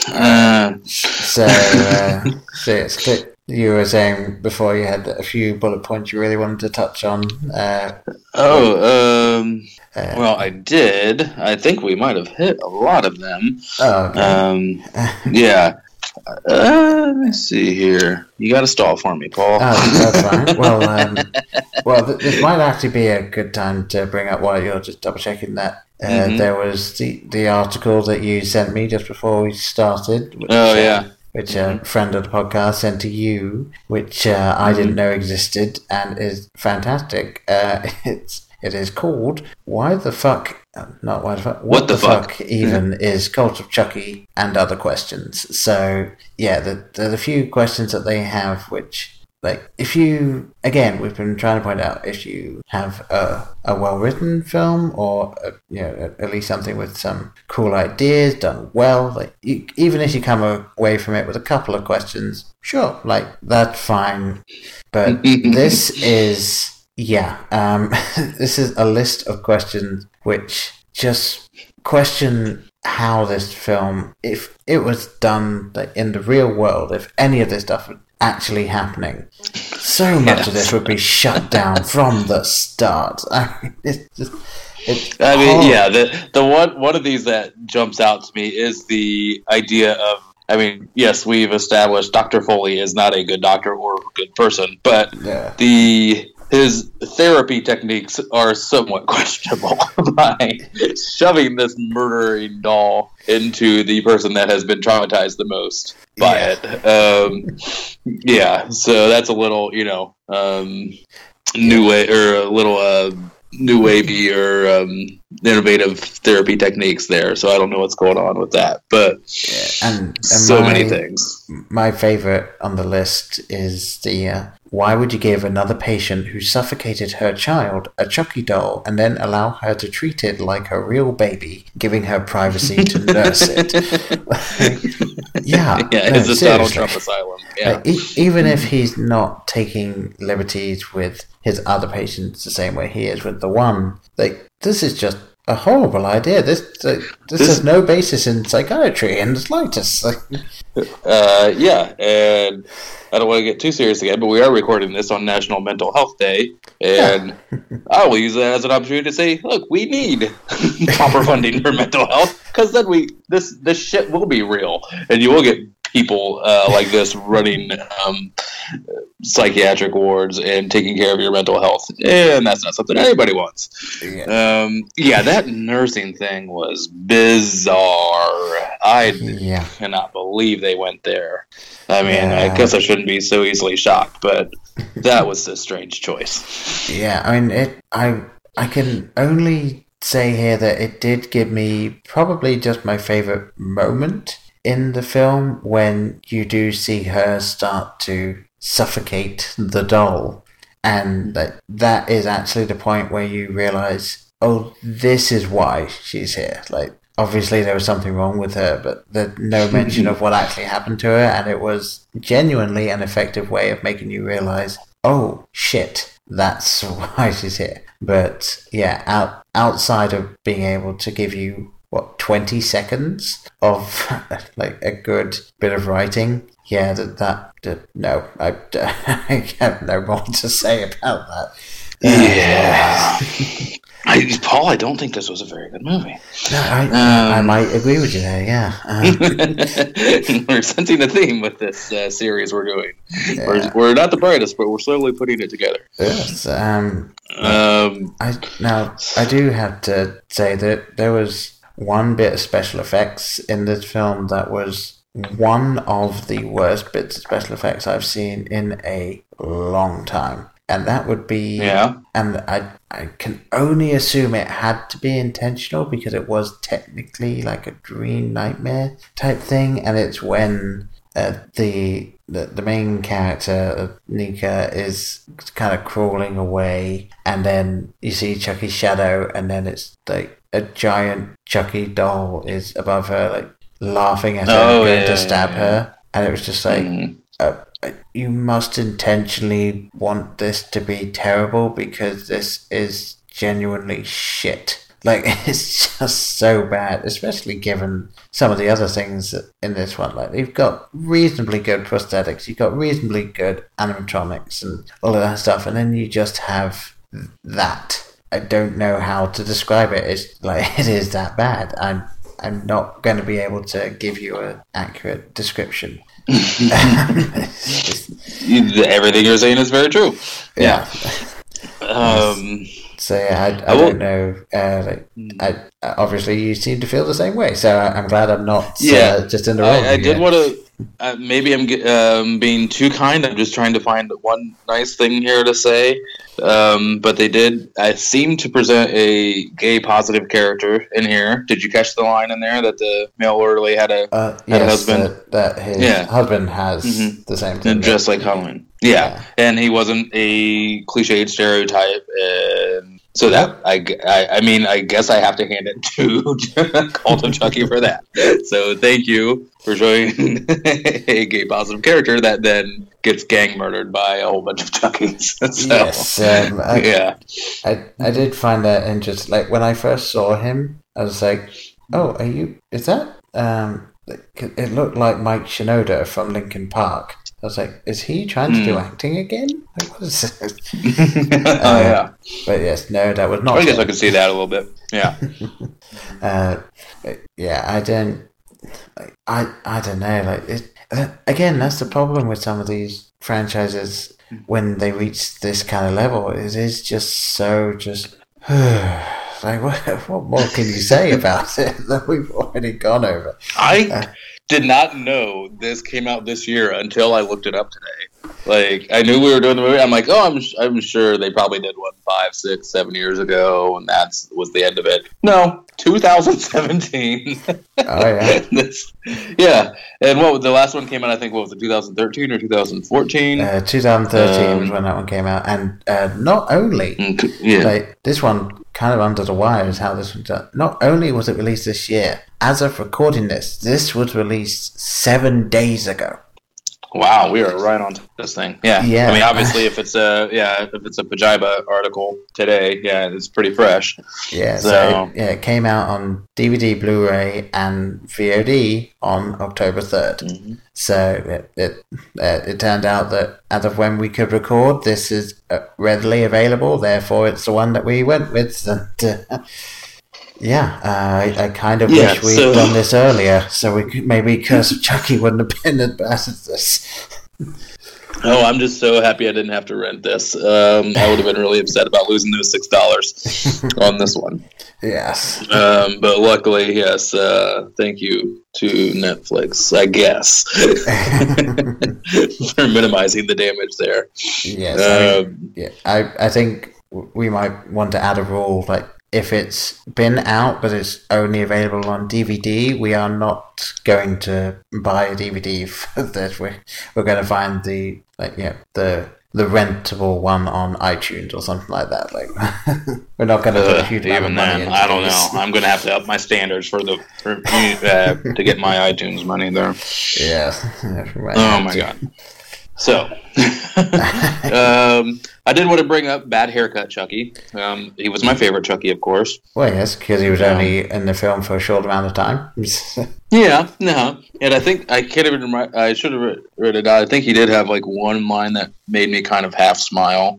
Uh,
So, uh, so it's you were saying before you had a few bullet points you really wanted to touch on. Uh,
oh, um,
uh,
well, I did. I think we might have hit a lot of them.
oh, okay.
Um, yeah. Uh, let me see here. You got to stall for me, Paul.
Oh, that's fine. Well, um, well, th- this might actually be a good time to bring up while you're just double checking that. Uh,
Mhm.
There was the, the article that you sent me just before we started. Which,
Oh,
uh,
yeah.
which a friend of the podcast sent to you, which uh, I didn't know existed and is fantastic. Uh, it's it is called "Why the fuck." Uh, Not the fuck. What,
the fuck?
even is Cult of Chucky and other questions. So yeah, the, there's a few questions that they have which like if you again we've been trying to point out if you have a, a well written film or a, you know at least something with some cool ideas done well like you, even if you come away from it with a couple of questions sure like that's fine but this is yeah um this is a list of questions which just question how this film if it was done in the real world if any of this stuff was actually happening so much of this would be shut down from the start I mean, it's just it's
I mean,
horrible.
yeah, the the one one of these that jumps out to me is the idea of. I mean, yes, we've established Dr. Foley is not a good doctor or good person, but
Yeah.
the his therapy techniques are somewhat questionable by shoving this murdering doll into the person that has been traumatized the most by
Yeah.
it. Um, yeah, so that's a little, you know, um, new way or a little uh, new wavy or um, innovative therapy techniques there. So I don't know what's going on with that, but
and, and
so
my-
many things.
My favorite on the list is the uh, why would you give another patient who suffocated her child a Chucky doll and then allow her to treat it like her real baby, giving her privacy to nurse it? yeah,
Yeah,
no,
it's a Donald. Trump asylum. Yeah.
Like, e- even if he's not taking liberties with his other patients the same way he is with the one, like this is just a horrible idea. This uh, this,
This-
has no basis in psychiatry in the slightest.
Uh, yeah, and I don't want to get too serious again, but we are recording this on National Mental Health Day, and I will use that as an opportunity to say, look, we need proper funding for mental health because then we this this shit will be real, and you will get people uh, like this running um, psychiatric wards and taking care of your mental health, and that's not something anybody wants.
Yeah.
Um, yeah, that nursing thing was bizarre. I
Yeah.
cannot believe they went there. I mean,
Yeah.
I guess I shouldn't be so easily shocked, but that was a strange choice.
Yeah, I mean, it. I I can only say here that it did give me probably just my favorite moment in the film when you do see her start to suffocate the doll, and that that is actually the point where you realize, oh, this is why she's here. Like, obviously there was something wrong with her, but there's no mention of what actually happened to her, and it was genuinely an effective way of making you realize, oh shit, that's why she's here. But yeah, out outside of being able to give you what twenty seconds of like a good bit of writing, yeah, that that, that no, I, I have no more to say about that.
Yeah. I, Paul, I don't think this was a very good movie.
No, I, I
Um,
might agree with you there. Yeah, um,
we're sensing a theme with this uh, series we're doing.
Yeah.
We're, we're not the brightest, but we're slowly putting it together.
yes. Um,
Um,
I now I do have to say that there was one bit of special effects in this film that was one of the worst bits of special effects I've seen in a long time. And that would be
Yeah.
and I I can only assume it had to be intentional because it was technically like a dream nightmare type thing and it's when uh, the, the the main character Nica is kind of crawling away, and then you see Chucky's shadow, and then it's like a giant Chucky doll is above her, like laughing at her,
Oh,
going
yeah,
to stab
yeah.
her, and it was just like.
Mhm.
Uh, you must intentionally want this to be terrible because this is genuinely shit. Like it's just so bad, especially given some of the other things in this one. Like you've got reasonably good prosthetics, you've got reasonably good animatronics, and all of that stuff, and then you just have that. I don't know how to describe it. It's like it is that bad. I'm I'm not going to be able to give you an accurate description. It's just-
You- Everything you're saying is very true.
yeah.
Um,
So yeah, I, I don't know. Uh, like, I obviously you seem to feel the same way. So I'm glad I'm not
Yeah.
uh, just in the wrong.
I, I did want to. Uh, maybe I'm um, being too kind. I'm just trying to find one nice thing here to say. Um, but they did. I seem to present a gay positive character in here. Did you catch the line in there that the male orderly had a
Uh,
had a husband?
That, that his
Yeah.
husband has
Mhm.
the same thing.
just like Halloween? Yeah. and he wasn't a cliched stereotype. And so that I I mean, I guess I have to hand it to Cult of Chucky for that. So thank you for showing a gay positive character that then gets gang murdered by a whole bunch of Chuckies. so,
Yes, um, I,
yeah.
I I did find that interesting. Like when I first saw him, I was like, "Oh, are you? Is that?" Um, it looked like Mike Shinoda from Linkin Park. I was like, "Is he trying to do
Hmm.
acting again?" Like, what is this?
oh yeah.
But yes, no, that was not.
I guess. I could see that a little bit. Yeah.
Uh, yeah, I don't. Like, I I don't know. Like it, uh, again, that's the problem with some of these franchises when they reach this kind of level. It is just so just. like what? What more can you say about it that we've already gone over?
I did not know this came out this year until I looked it up today. Like I knew we were doing the movie. I'm like, oh, I'm I'm sure they probably did one five, six, seven years ago, and that's was the end of it. No, 2017.
Oh yeah,
this, yeah. And what the last one came out? I think what was it, 2013 or 2014?
uh, 2013 was
Um,
when that one came out, and uh, not only
yeah.
like this one kind of under the wire is how this was done. Not only was it released this year, as of recording this, this was released seven days ago.
Wow, we are right on this thing. Yeah,
Yeah.
I mean, obviously, if it's a yeah, if it's a Pajiba article today, yeah, it's pretty fresh.
Yeah, so,
So-
it, yeah, it came out on DVD, Blu-ray, and VOD on October 3rd
Mm-hmm.
So it it, uh, it turned out that as of when we could record, this is uh, readily available. Therefore, it's the one that we went with. And, uh, Yeah, uh, I, I kind of
Yeah,
wish we'd
so-
done this earlier, so we could, maybe Curse of Chucky wouldn't have been as bad as this.
Oh, I'm just so happy I didn't have to rent this. Um, I would have been really upset about losing those six dollars on this one.
Yes.
Um, but luckily, yes. Uh, thank you to Netflix, I guess, for minimizing the damage there.
Yes. I mean,
Um,
yeah, I, I think we might want to add a rule like if it's been out but it's only available on DVD, we are not going to buy a DVD for this. We're, we're going to find the like yeah the the rentable one on iTunes or something like that. Like we're not going to
uh,
huge amount of
even
money
then, I don't know. I'm going to have to up my standards for the for, uh, to get my iTunes money there.
Yeah. Right.
Oh my god. So, um, I did want to bring up bad haircut, Chucky. Um, he was my favorite Chucky, of course.
Well, yes, because he was only in the film for a short amount of time.
Yeah, no, and I think I can't even. Remember, I should have re- read it out. I think he did have like one line that made me kind of half smile,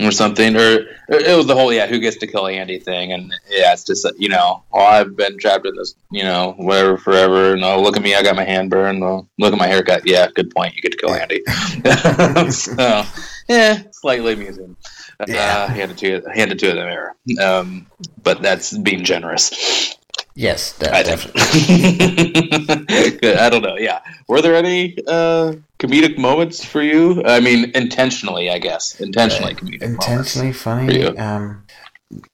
or something. Or it was the whole yeah, who gets to kill Andy thing, and yeah, it's just you know, oh, I've been trapped in this, you know, whatever forever. And oh, look at me, I got my hand burned. Oh, look at my haircut. Yeah, good point. You get to kill Andy. so yeah, slightly amusing.
Yeah.
Uh, handed to handed to them error, um, but that's being generous.
Yes,
I
definitely.
Good. I don't know. Yeah. Were there any uh, comedic moments for you? I mean, intentionally, I guess. Intentionally comedic
Intentionally funny? Um,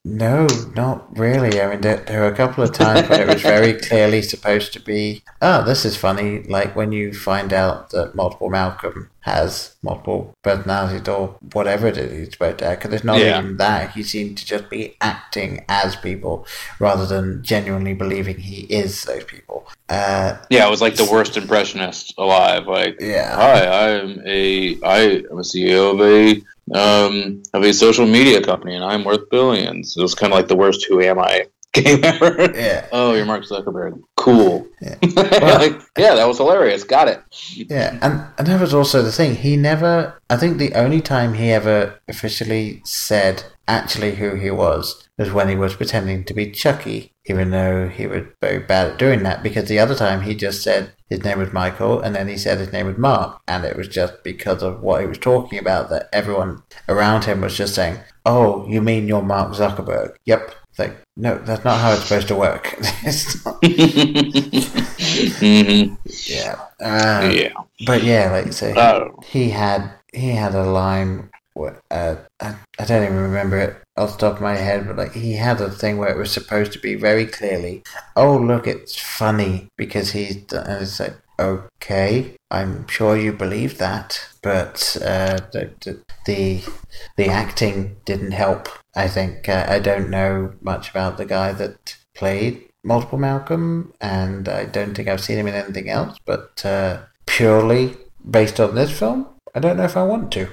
no, not really. I mean, there, there were a couple of times where it was very clearly supposed to be, oh, this is funny. Like when you find out that multiple Malcolm has multiple personalities or whatever it is he's supposed to. Because it's not
Yeah.
even that. He seemed to just be acting as people rather than genuinely believing he is those people. Uh.
Yeah, it was like the worst impressionist alive. Like,
Yeah.
hi, I am a I am a CEO of a um of a social media company, and I'm worth billions. It was kind of like the worst "Who am I?" game ever.
yeah.
Oh, you're Mark Zuckerberg. Cool.
Yeah.
like, yeah, that was hilarious. Got it.
Yeah, and, and that was also the thing. He never, I think the only time he ever officially said actually who he was was when he was pretending to be Chucky, even though he was very bad at doing that, because the other time he just said his name was Michael and then he said his name was Mark, and it was just because of what he was talking about that everyone around him was just saying, Oh, you mean you're Mark Zuckerberg? Yep. It's like, no, that's not how it's supposed to work. it's not,
hmm
yeah. Uh,
Yeah.
But yeah, like so,
Oh.
he had he had a line. Uh, I, I don't even remember it off the top of my head, but like he had a thing where it was supposed to be very clearly, "Oh, look, it's funny because he's." done-" And it's like, okay, I'm sure you believe that, but uh, the, the the the acting didn't help. I think uh, I don't know much about the guy that played multiple Malcolm, and I don't think I've seen him in anything else. But uh, purely based on this film, I don't know if I want to.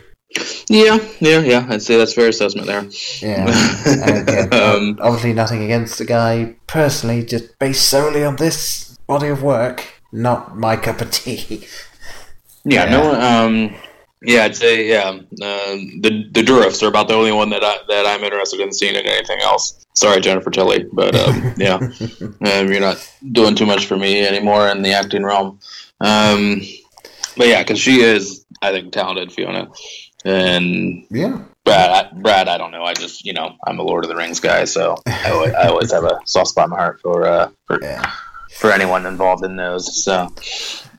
Yeah, yeah, yeah. I'd say that's fair assessment there.
Yeah, again,
Um,
obviously nothing against the guy personally, just based solely on this body of work, not my cup of tea.
Yeah,
Yeah.
no. Um, yeah, I'd say yeah. Um, the the Dourifs are about the only one that I that I'm interested in seeing in anything else. Sorry, Jennifer Tilly, but um, yeah, um, you're not doing too much for me anymore in the acting realm. Um, but yeah, because she is, I think, talented, Fiona, and
Yeah,
Brad. I, Brad, I don't know. I just you know I'm a Lord of the Rings guy, so I always, I always have a soft spot in my heart for uh, for
yeah.
for anyone involved in those. So.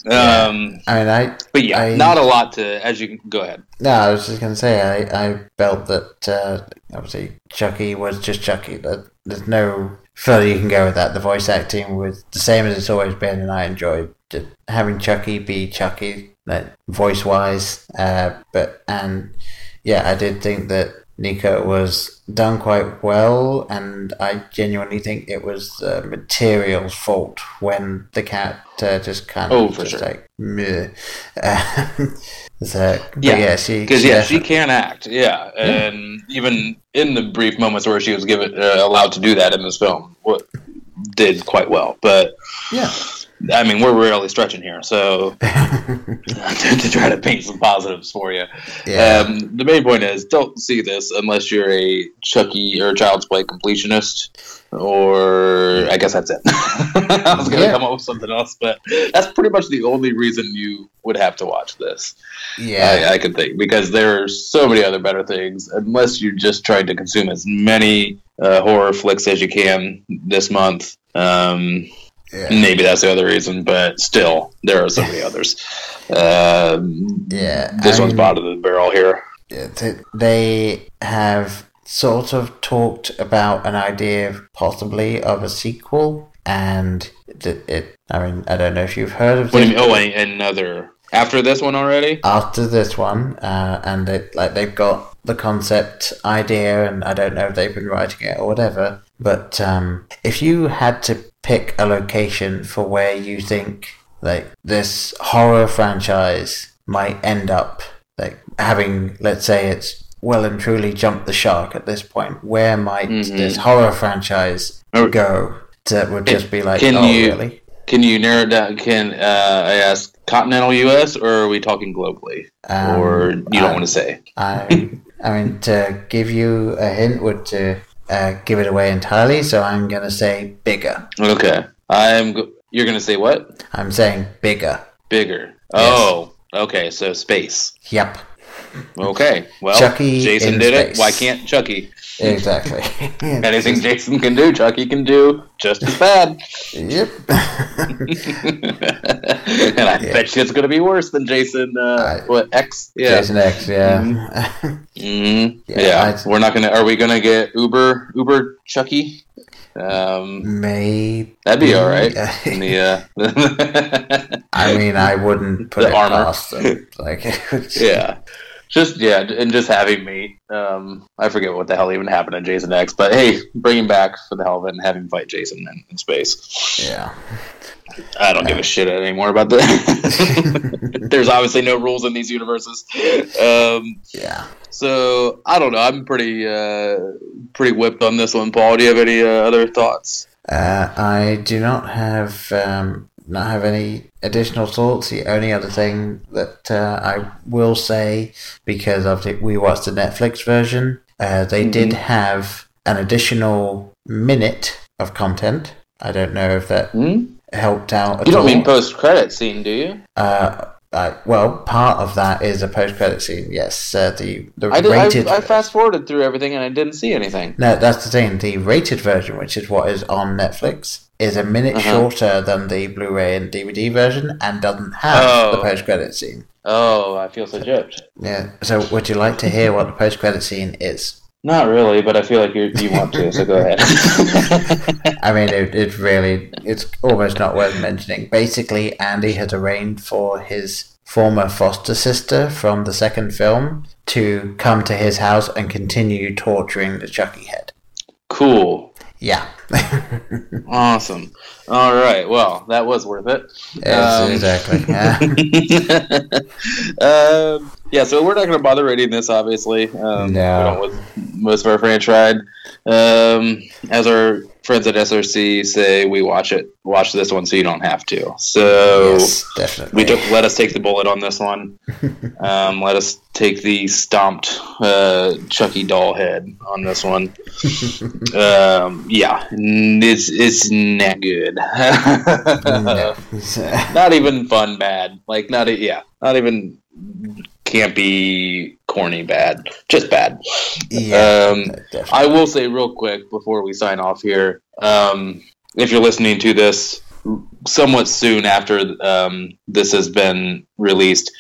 Um,
I mean, I
but yeah,
I-
not a lot to. As you can, go ahead.
No, I was just going to say, I, I felt that uh, obviously Chucky was just Chucky. That there's no further you can go with that. The voice acting was the same as it's always been, and I enjoyed just having Chucky be Chucky, like voice wise. Uh, but and yeah, I did think that Nica was done quite well, and I genuinely think it was the material's fault when the cat uh, just kind of
Oh,
just
sure.
like meh. So,
Yeah,
yeah, she
because yeah, she can act. Yeah, and even in the brief moments where she was given uh, allowed to do that in this film, what did quite well. But
Yeah.
I mean, we're really stretching here, so to, to try to paint some positives for you.
Yeah.
Um, the main point is, don't see this unless you're a Chucky or Child's Play completionist, or I guess that's it. I was gonna
Yeah.
come up with something else, but that's pretty much the only reason you would have to watch this.
yeah.
I, I could think because there are so many other better things. Unless you're just trying to consume as many uh, horror flicks as you can this month. Um,
yeah.
maybe that's the other reason, but still, there are so many others. Um,
Yeah,
this
I
one's
mean-
bottom of the barrel here.
They have sort of talked about an idea possibly of a sequel, and it, it. I mean, I don't know if you've heard of
What do you
this,
mean? Oh, another after this one already?
after this one, uh, and it, like they've got the concept idea, and I don't know if they've been writing it or whatever. But um, if you had to pick a location for where you think like this horror franchise might end up, like having, let's say, it's well and truly jumped the shark at this point, where might
Mhm.
this horror franchise
Or-
go? That would just be like,
Can
oh,
you-
really?
Can you narrow down? Can uh, I ask continental U.S. or are we talking globally?
Um,
or you don't
I-
want to say?
I, I mean, to give you a hint would to uh, give it away entirely. So I'm going to say bigger.
Okay, I'm. Go- you're gonna say what?
I'm saying bigger.
Bigger. Oh, okay. So space.
Yep,
Okay. Well,
Chucky
Jason did
space.
it. Why can't Chucky?
exactly.
Anything Jason can do, Chucky can do just as bad.
Yep.
and I bet you it's going to be worse than Jason. Uh,
I-
what X? Yeah.
Jason X. Yeah.
Mhm.
Yeah,
Yeah. We're not going to. Are we going to get Uber Uber Chucky? Um,
Maybe.
that'd be all right. In the, uh,
I mean, I wouldn't put
The
it
armor.
past them. Like,
yeah. Just yeah, and just having me. Um, I forget what the hell even happened to Jason X, but hey, bring him back for the hell of it and have him fight Jason in, in space.
yeah.
I don't give a shit anymore about that. There's obviously no rules in these universes. Um,
Yeah.
so I don't know. I'm pretty uh, pretty whipped on this one. Paul, do you have any uh, other thoughts?
Uh, I do not have um, not have any additional thoughts. The only other thing that uh, I will say, because of the, we watched the Netflix version, uh, they did have an additional minute of content. I don't know if that
Hmm?
helped out. At
You don't
all.
mean post credit scene, do you?
Uh, well, part of that is a post-credit scene. Yes, uh, the the
I did.
rated.
I, I fast forwarded through everything and I didn't see anything.
No, that's the thing. The rated version, which is what is on Netflix, is a minute
Uh-huh.
shorter than the Blu-ray and DVD version, and doesn't have
Oh.
the post-credit scene.
Oh, I feel so gypped.
Yeah. So, would you like to hear what the post-credit scene is?
Not really, but I feel like you you want to, so go ahead.
I mean, it, it really, it's almost not worth mentioning. Basically, Andy has arranged for his former foster sister from the second film to come to his house and continue torturing the Chucky head.
cool.
Yeah.
Awesome. All right. Well, that was worth it.
Yes,
Um,
exactly. Yeah.
um, yeah, so we're not going to bother rating this, obviously. Um,
No.
we don't with most of our franchise. Um, as our friends at SRC say, we watch it, watch this one, so you don't have to. So
yes, definitely.
we took. Let us take the bullet on this one. um, let us take the stomped uh, Chucky doll head on this one. um, yeah, it's it's not good. Not even fun bad. Like not e- yeah, not even campy, corny bad. Just bad.
yeah,
Um. I will say real quick before we sign off here. Um, if you're listening to this somewhat soon after um, this has been released,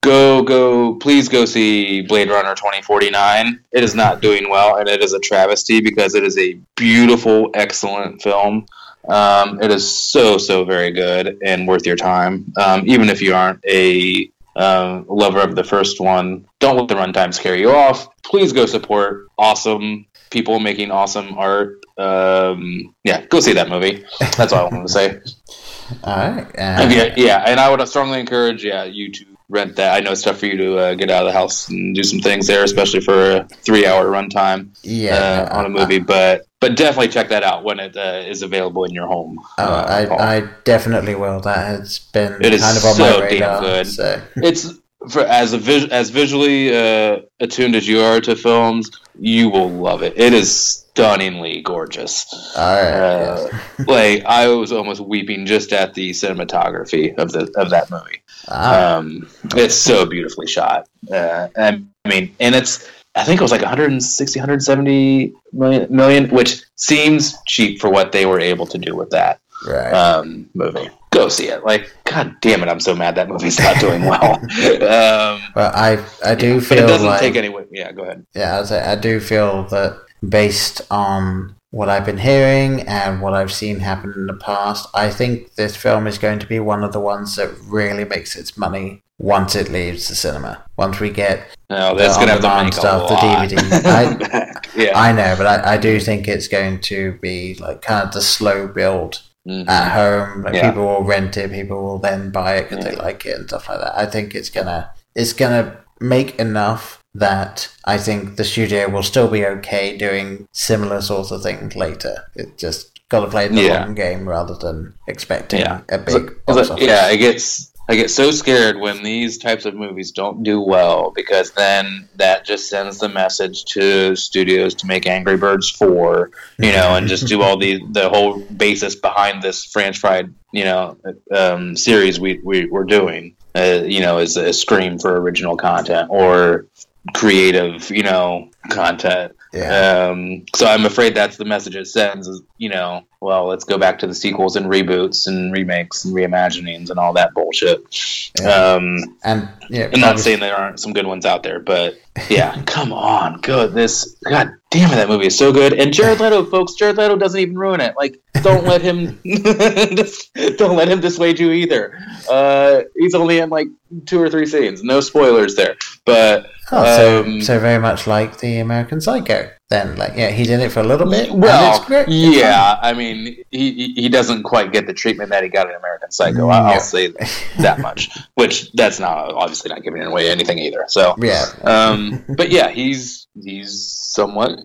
go go please go see Blade Runner 2049. It is not doing well, and it is a travesty because it is a beautiful, excellent film. Um, it is so so very good and worth your time. Um, even if you aren't a um, lover of the first one, don't let the runtime scare you off. Please go support awesome people making awesome art. Um, yeah, go see that movie. That's all I wanted to say.
All right. Uh,
yeah, yeah, and I would strongly encourage yeah you to rent that. I know it's tough for you to uh, get out of the house and do some things there, especially for a three-hour runtime
yeah.
uh, on a movie. But but definitely check that out when it uh, is available in your home.
Oh,
uh.
I, I definitely will. That has been
It
kind of on
so
my
damn
radar.
good.
So
it's for as a vis- as visually uh, attuned as you are to films, you will love it. It is stunningly gorgeous.
all right,
Uh,
yes.
like I was almost weeping just at the cinematography of the of that movie.
Ah,
Um, it's so beautifully shot. Uh, and I mean, and it's I think it was like 160, 170 million, million, which seems cheap for what they were able to do with that
right.
um, movie. Go see it. Like, god damn it, I'm so mad that movie's not doing well. um,
well, I I do
but it doesn't
like
take any. Yeah, go ahead.
yeah, I, I do feel that based on what I've been hearing and what I've seen happen in the past, I think this film is going to be one of the ones that really makes its money once it leaves the cinema. Once we get
No, that's
The
have to
on-demand stuff, the. DVD. I-
yeah.
I know, but I, I do think it's going to be like kind of the slow build
Mhm.
at home. Like
Yeah.
people will rent it, people will then buy it because they like it and stuff like that. I think it's gonna it's gonna make enough that I think the studio will still be okay doing similar sorts of things later. It just got to play the
Yeah.
long game rather than expecting
Yeah.
a big
So-
box
so-
office.
yeah, it get I get so scared when these types of movies don't do well because then that just sends the message to studios to make Angry Birds four, you know, and just do all the the whole basis behind this Franch-Fried, you know, um, series we, we we're doing, uh, you know, is a scream for original content or creative, you know, content.
Yeah.
Um, so I'm afraid that's the message it sends is, you know, well, let's go back to the sequels and reboots and remakes and reimaginings and all that bullshit.
Yeah.
Um,
and yeah,
I'm not saying there aren't some good ones out there, but yeah, come on, good. This, god damn it, that movie is so good. And Jared Leto, folks, Jared Leto doesn't even ruin it. Like, don't let him, don't let him dissuade you either. Uh, he's only in like two or three scenes. No spoilers there, but
Oh, so,
um,
so very much like the American Psycho. Then, like, yeah, he's in it for a little bit.
Well,
it's great.
Yeah, I mean, he he- doesn't quite get the treatment that he got in American Psycho. I-
No.
I'll say that much. Which that's not obviously not giving away anything either. So.
Yeah,
um, but yeah, he's he's somewhat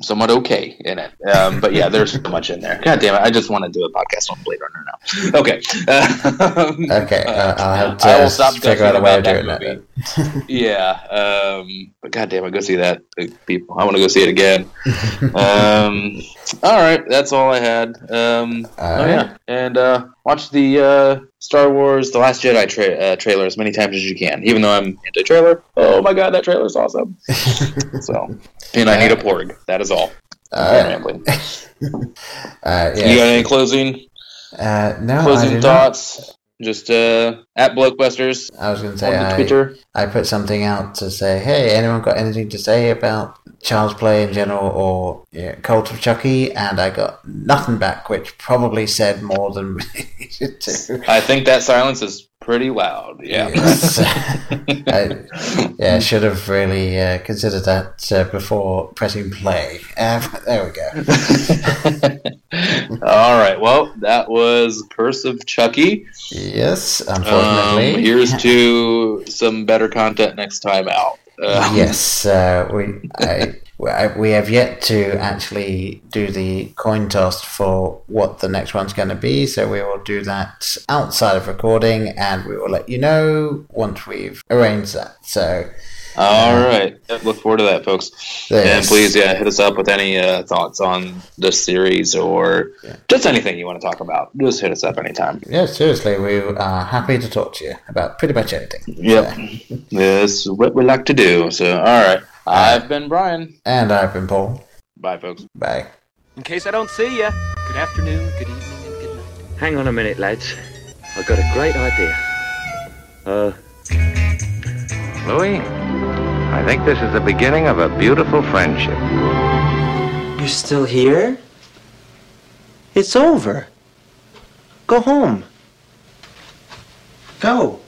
somewhat okay in it. Um, but yeah, there's so much in there. God damn it! I just want to do a podcast on Blade Runner now. Okay.
Okay, uh, I'll have to
I will stop
figure out a way of
about
doing
that. movie. yeah, um, but God damn it, go see that, uh, people. I want to go see it again. um, all right, that's all I had. Um, oh
All
yeah, and uh, watch the uh, Star Wars: The Last Jedi tra- uh, trailer as many times as you can. Even though I'm anti-trailer, oh my god, that trailer is awesome. so, and I need a porg. That is all.
All
I'm rambling.
Uh,
You got any closing
Uh, no,
closing
do not.
thoughts? Just uh, at Blokebusters.
I was going to say
the
I,
Twitter.
I put something out to say, hey, anyone got anything to say about Child's Play in general or yeah, Cult of Chucky? And I got nothing back, which probably said more than we needed to.
I think that silence is pretty loud. Yeah.
Yes. I, yeah, should have really uh, considered that uh, before pressing play. Uh, there we go.
All right. Well, that was Curse of Chucky.
Yes,
Um,
unfortunately.
here's to some better content next time out. Uh,
yes, uh, we I, I- we have yet to actually do the coin toss for what the next one's going to be, so we will do that outside of recording, and we will let you know once we've arranged that. So,
All right. Look forward to that, folks. And please, yeah, hit us up with any uh, thoughts on this series or just anything you want to talk about. Just hit us up anytime.
yeah, seriously, we are happy to talk to you about pretty much anything.
Yep. This is what we like to do. So, all right. I've been Brian.
And I've been Paul.
Bye, folks.
Bye.
In case I don't see you, good afternoon, good evening, and good night.
Hang on a minute, lads. I've got a great idea. Uh,
Louis, I think this is the beginning of a beautiful friendship.
You're still here? It's over. Go home. Go.